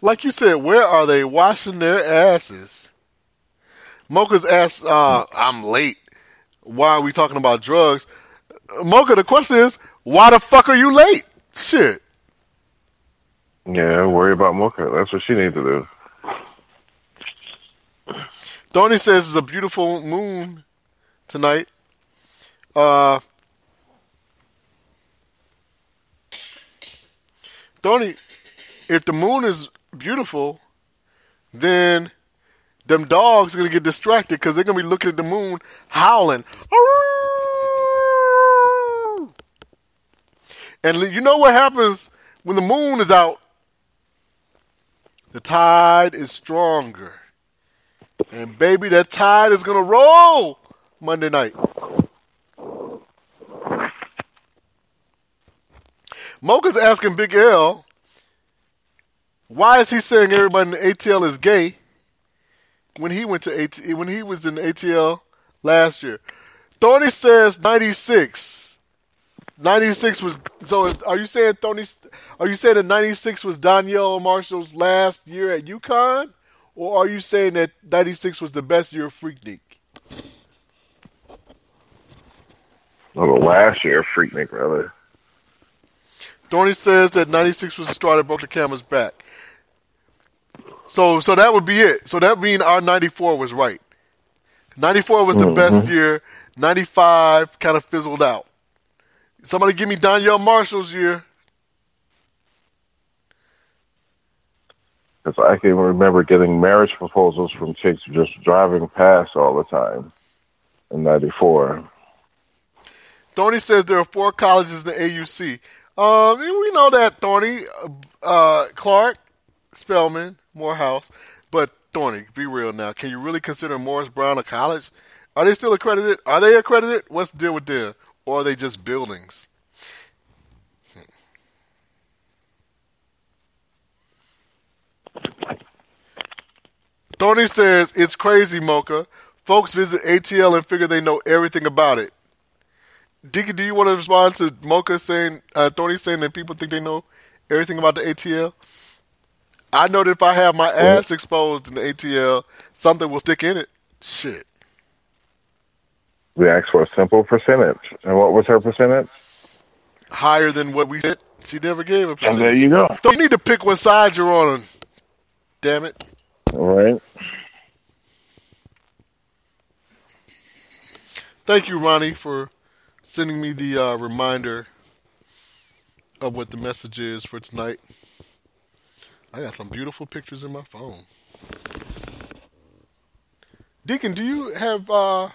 Like you said, where are they washing their asses? Mocha's asked, uh, I'm late. Why are we talking about drugs? Mocha, the question is, why the fuck are you late? Shit. Yeah, worry about Mocha. That's what she needs to do. Donnie says it's a beautiful moon tonight. Uh, Donnie, if the moon is beautiful, then them dogs are gonna get distracted because they're gonna be looking at the moon, howling. And you know what happens when the moon is out? The tide is stronger. And baby, that tide is gonna roll Monday night. Mocha's asking Big L, why is he saying everybody in ATL is gay when he went to AT when he was in ATL last year? Thorny says ninety six. Ninety six was so. Is, are you saying Thorny? Are you saying that ninety six was Donyell Marshall's last year at UConn? Or are you saying that 96 was the best year of Freaknik? The last year, Freaknik, rather. Thorny says that 96 was the straw that broke the camera's back. So so that would be it. So that mean our 94 was right. 94 was the Mhm. best year. 95 kind of fizzled out. Somebody give me Donyell Marshall's year. Because I can remember getting marriage proposals from chicks just driving past all the time in '94. Thorny says there are four colleges in the AUC. Um, we know that Thorny, uh, Clark, Spelman, Morehouse, but Thorny, be real now. Can you really consider Morris Brown a college? Are they still accredited? Are they accredited? What's the deal with them? Or are they just buildings? Thorny says it's crazy, Mocha. Folks visit ATL and figure they know everything about it. Deacon, do you want to respond to Mocha saying, uh, Thorny saying that people think they know everything about the ATL? I know that if I have my ass exposed in the ATL, something will stick in it. Shit. We asked for a simple percentage, and what was her percentage? Higher than what we said. She never gave a And percentage. there you go. So you need to pick what side you're on. Damn it. All right. Thank you, Ronnie, for sending me the uh, reminder of what the message is for tonight. I got some beautiful pictures in my phone. Deacon, do you have uh,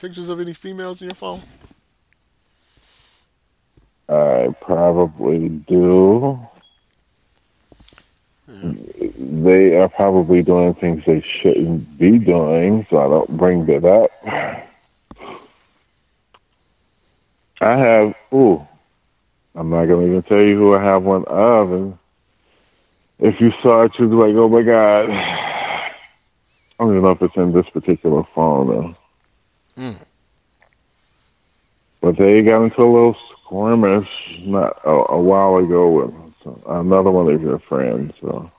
pictures of any females in your phone? I probably do. They are probably doing things they shouldn't be doing, so I don't bring that up. I have, ooh, I'm not going to even tell you who I have one of. And if you saw it, you'd be like, oh my God. I don't even know if it's in this particular phone, though. Mm. But they got into a little skirmish not a, a while ago with another one of your friends. So,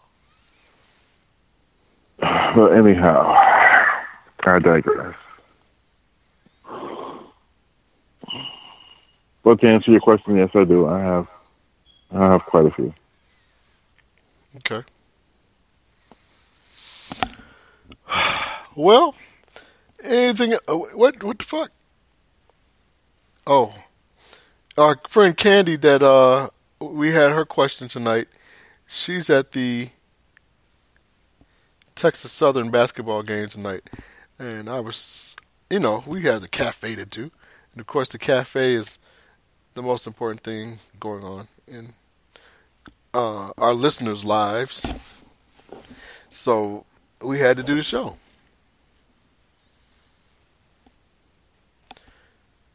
but anyhow, I digress. But to answer your question, yes, I do. I have, I have quite a few. Okay. Well, anything? uh, What? What the fuck? Oh, our friend Candy that uh we had her question tonight. She's at the Texas Southern basketball game tonight, and I was, you know, we have the cafe to do, and of course the cafe is the most important thing going on in uh, our listeners' lives. So we had to do the show.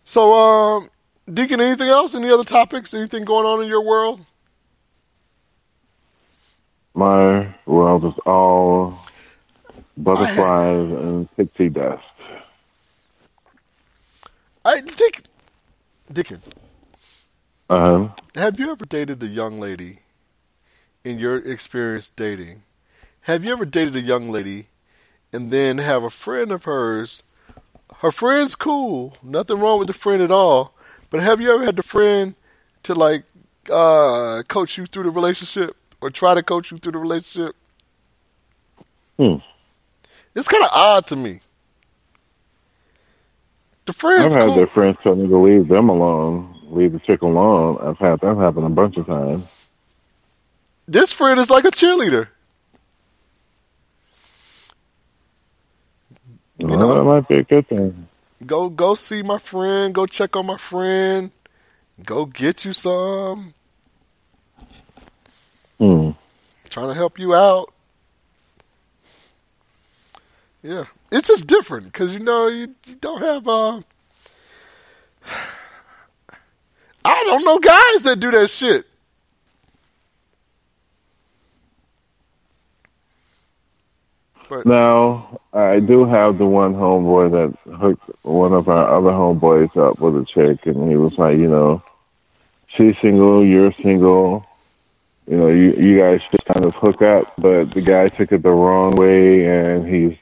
So, um, Deacon, anything else? Any other topics? Anything going on in your world? My world is all butterflies and pixie dust. I Dick, Deacon, Uh huh. have you ever dated a young lady? In your experience dating, have you ever dated a young lady, and then have a friend of hers? Her friend's cool, nothing wrong with the friend at all. But have you ever had the friend to like uh, coach you through the relationship or try to coach you through the relationship? Hmm. It's kind of odd to me. The friend's I've had cool. their friends tell me to leave them alone, leave the chick alone. I've had that happen a bunch of times. This friend is like a cheerleader. well, that might be a good thing. Go go see my friend. Go check on my friend. Go get you some. Hmm. Trying to help you out. Yeah, it's just different because you know you, you don't have. Uh, don't know guys that do that shit. But Now, I do have the one homeboy that hooked one of our other homeboys up with a chick, and he was like, you know, she's single, you're single. You know, you you guys should kind of hook up, but the guy took it the wrong way, and he's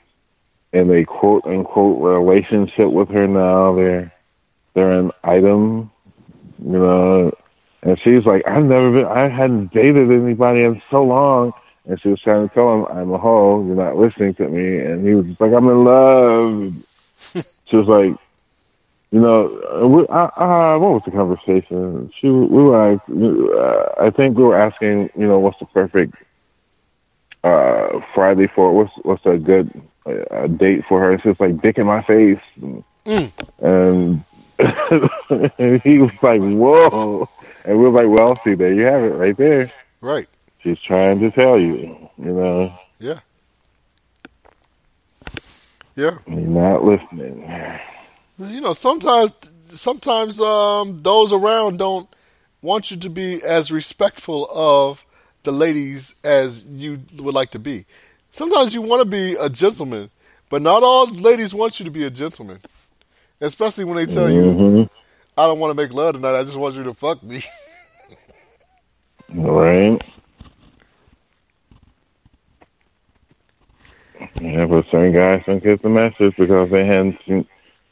in a quote unquote relationship with her now. They're they're an item, you know. And she's like, I've never been, I hadn't dated anybody in so long. And she was trying to tell him, I'm a hoe, you're not listening to me. And he was just like, I'm in love. she was like, you know, uh, we, uh, uh, what was the conversation? She, we were, uh, I think we were asking, you know, what's the perfect uh Friday for what's what's a good uh, date for her? It's just like dick in my face, and, and, and he was like, "Whoa!" And we are like, "Well, see, there you have it, right there." Right. She's trying to tell you, you know, Yeah. Yeah. you're not listening. You know, sometimes sometimes um, those around don't want you to be as respectful of the ladies as you would like to be. Sometimes you want to be a gentleman, but not all ladies want you to be a gentleman. Especially when they tell you, Mhm. "I don't want to make love tonight. I just want you to fuck me." Right. Yeah, but certain guys don't get the message because they hadn't seen,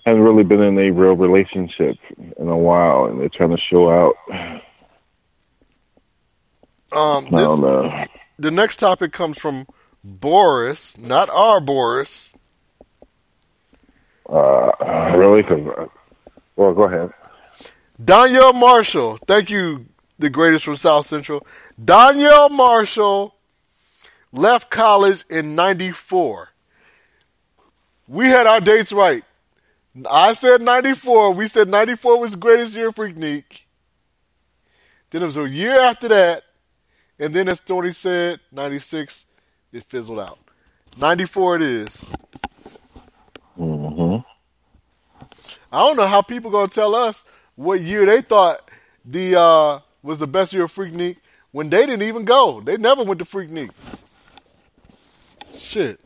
hadn't really been in a real relationship in a while, and they're trying to show out. Um, I this, don't know. the next topic comes from Boris, not our Boris. Uh, really? Cause, uh, well, go ahead. Donyell Marshall, thank you, the greatest from South Central. Donyell Marshall left college in 94. We had our dates right. I said 94. We said 94 was the greatest year for Freaknik. Then it was a year after that. And then as Tony said, 96, it fizzled out. 94 it is. hmm I don't know how people gonna tell us what year they thought the uh, was the best year of Freaknik when they didn't even go. They never went to Freaknik. Shit.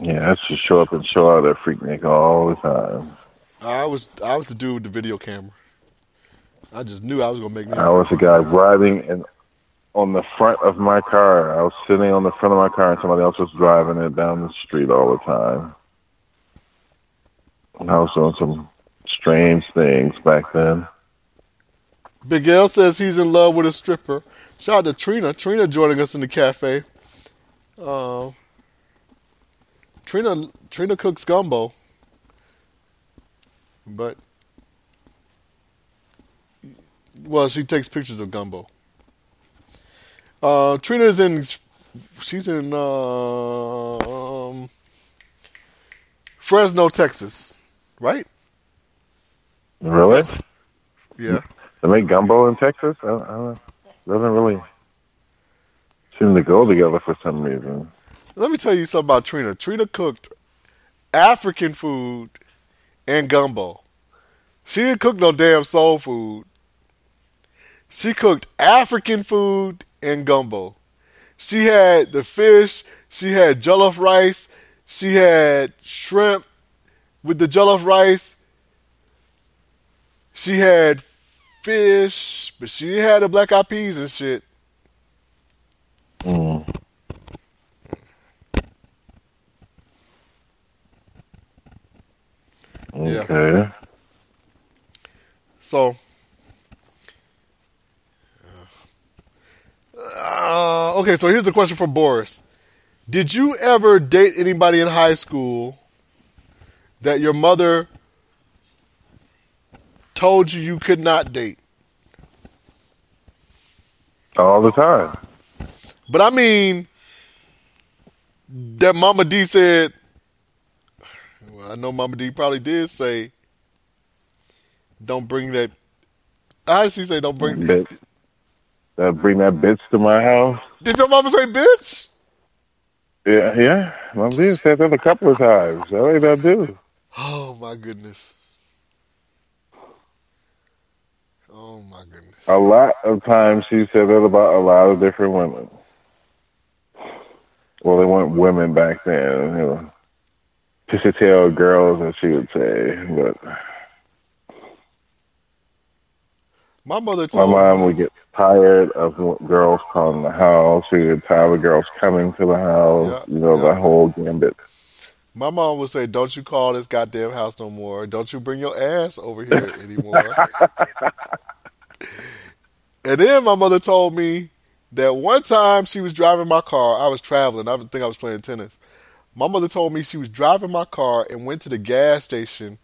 Yeah, that's just show up and show out that freaknik all the time. I was I was the dude with the video camera. I just knew I was gonna make me. I was the guy riding and on the front of my car. I was sitting on the front of my car, and somebody else was driving it down the street all the time. And I was doing some strange things back then. Big L says he's in love with a stripper. Shout out to Trina. Trina joining us in the cafe. Uh, Trina Trina cooks gumbo, but well, she takes pictures of gumbo. Uh, Trina's in. She's in uh, um, Fresno, Texas, right? Really? Yeah. They make gumbo in Texas? I, I don't, doesn't really seem to go together for some reason. Let me tell you something about Trina. Trina cooked African food and gumbo. She didn't cook no damn soul food. She cooked African food and gumbo. She had the fish, she had jollof rice, she had shrimp with the jollof rice. She had fish, but she had the black eyed peas and shit. Mm. Yeah. Okay. So, uh, okay. So here's the question for Boris: Did you ever date anybody in high school that your mother told you you could not date? All the time. But I mean, that Mama D said. Well, I know Mama D probably did say, "Don't bring that." How did she say, "Don't bring"? Bitch. That bring that bitch to my house. Did your mama say, "Bitch"? Yeah, yeah. My bitch said that a couple of times. That's what I do. Oh my goodness. Oh my goodness. A lot of times she said that about a lot of different women. Well, they weren't women back then, you know. Pissy tail girls, as she would say. But My mother told my mom would get tired of girls calling the house. She would get tired of girls coming to the house. you know, the whole gambit. my mom would say, "Don't you call this goddamn house no more. Don't you bring your ass over here anymore." and then my mother told me that one time she was driving my car. I was traveling. I think I was playing tennis. My mother told me she was driving my car and went to the gas station,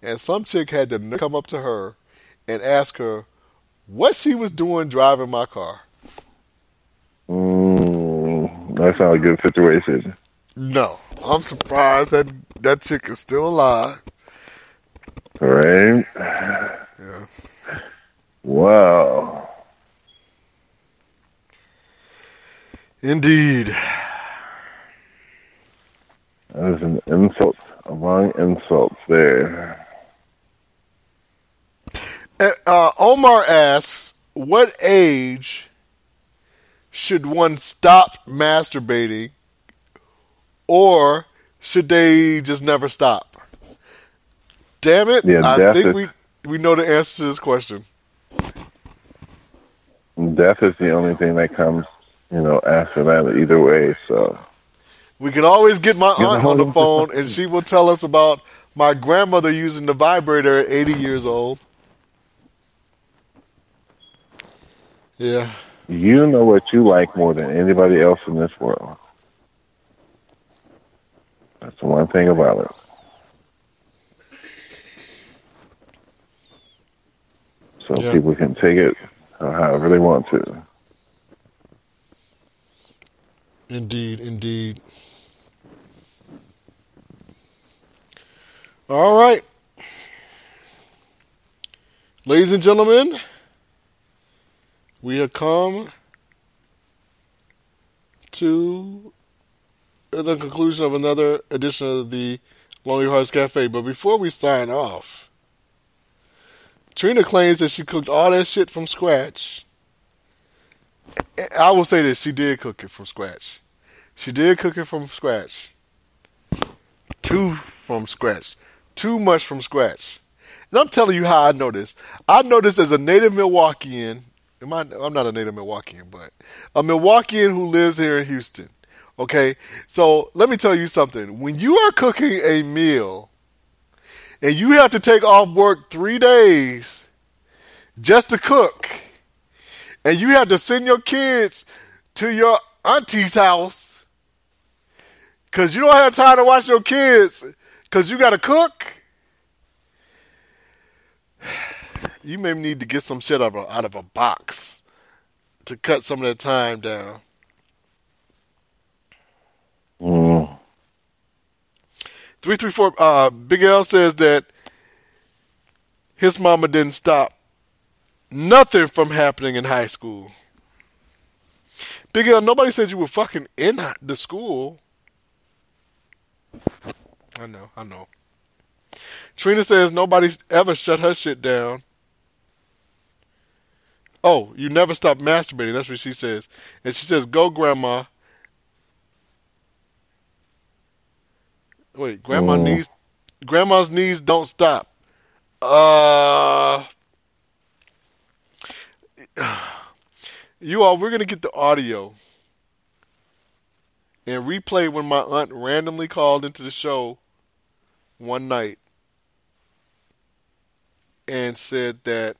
and some chick had to come up to her and ask her what she was doing driving my car. Mm, that's not a good situation. No, I'm surprised that that chick is still alive. Right? Yeah. Wow. Indeed. That is an insult among insults there. Uh, Omar asks, "What age should one stop masturbating, or should they just never stop?" Damn it! Yeah, I think we we know the answer to this question. Death is the only thing that comes, you know, after that either way, so. We can always get my aunt on the phone, and she will tell us about my grandmother using the vibrator at 80 years old. Yeah. You know what you like more than anybody else in this world. That's the one thing about it. So Yeah. people can take it however they want to. Indeed, indeed. All right. Ladies and gentlemen, we have come to the conclusion of another edition of the Lonely Hearts Cafe. But before we sign off, Trina claims that she cooked all that shit from scratch. Eh, I will say this: she did cook it from scratch. She did cook it from scratch. Too from scratch. Too much from scratch. And I'm telling you how I know this. I know this as a native Milwaukeean. Am I, I'm not a native Milwaukeean, but a Milwaukeean who lives here in Houston. Okay, so let me tell you something. When you are cooking a meal and you have to take off work three days just to cook, and you have to send your kids to your auntie's house because you don't have time to watch your kids because you got to cook. You may need to get some shit out of, a, out of a box to cut some of that time down. Mm. 334 uh Big L says that his mama didn't stop nothing from happening in high school. Big L, nobody said you were fucking in the school. I know, I know. Trina says nobody's ever shut her shit down. Oh, you never stop masturbating. That's what she says. And she says, go, grandma. Wait, grandma Oh. knees, grandma's knees don't stop. Uh, you all, we're gonna get the audio and replay when my aunt randomly called into the show one night and said that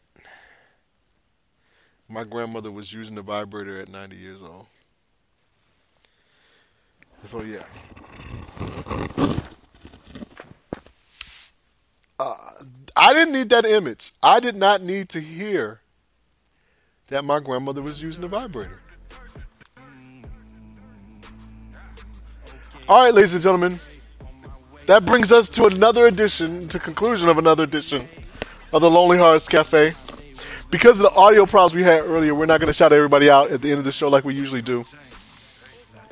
my grandmother was using the vibrator at 90 years old. So yeah. Uh, I didn't need that image. I did not need to hear that my grandmother was using a vibrator. All right, ladies and gentlemen, that brings us to another edition, to conclusion of another edition of the Lonely Hearts Cafe. Because of the audio problems we had earlier, we're not going to shout everybody out at the end of the show like we usually do.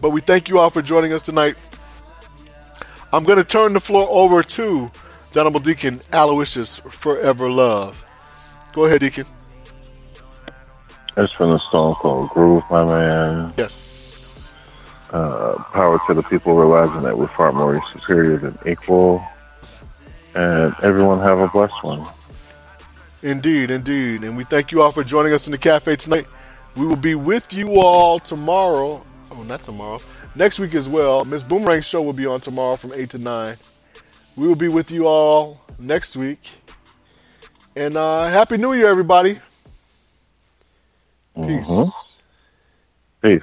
But we thank you all for joining us tonight. I'm going to turn the floor over to the Honorable Deacon Alowishus Forever Love. Go ahead, Deacon. It's from a song called Groove, my man. Yes. Uh, power to the people realizing that we're far more superior than equal. And everyone have a blessed one. Indeed, indeed. And we thank you all for joining us in the cafe tonight. We will be with you all tomorrow. Oh, not tomorrow. Next week as well. Miss Boomerang's show will be on tomorrow from 8 to 9. We will be with you all next week. And uh, Happy New Year, everybody. Peace. Mhm. Peace.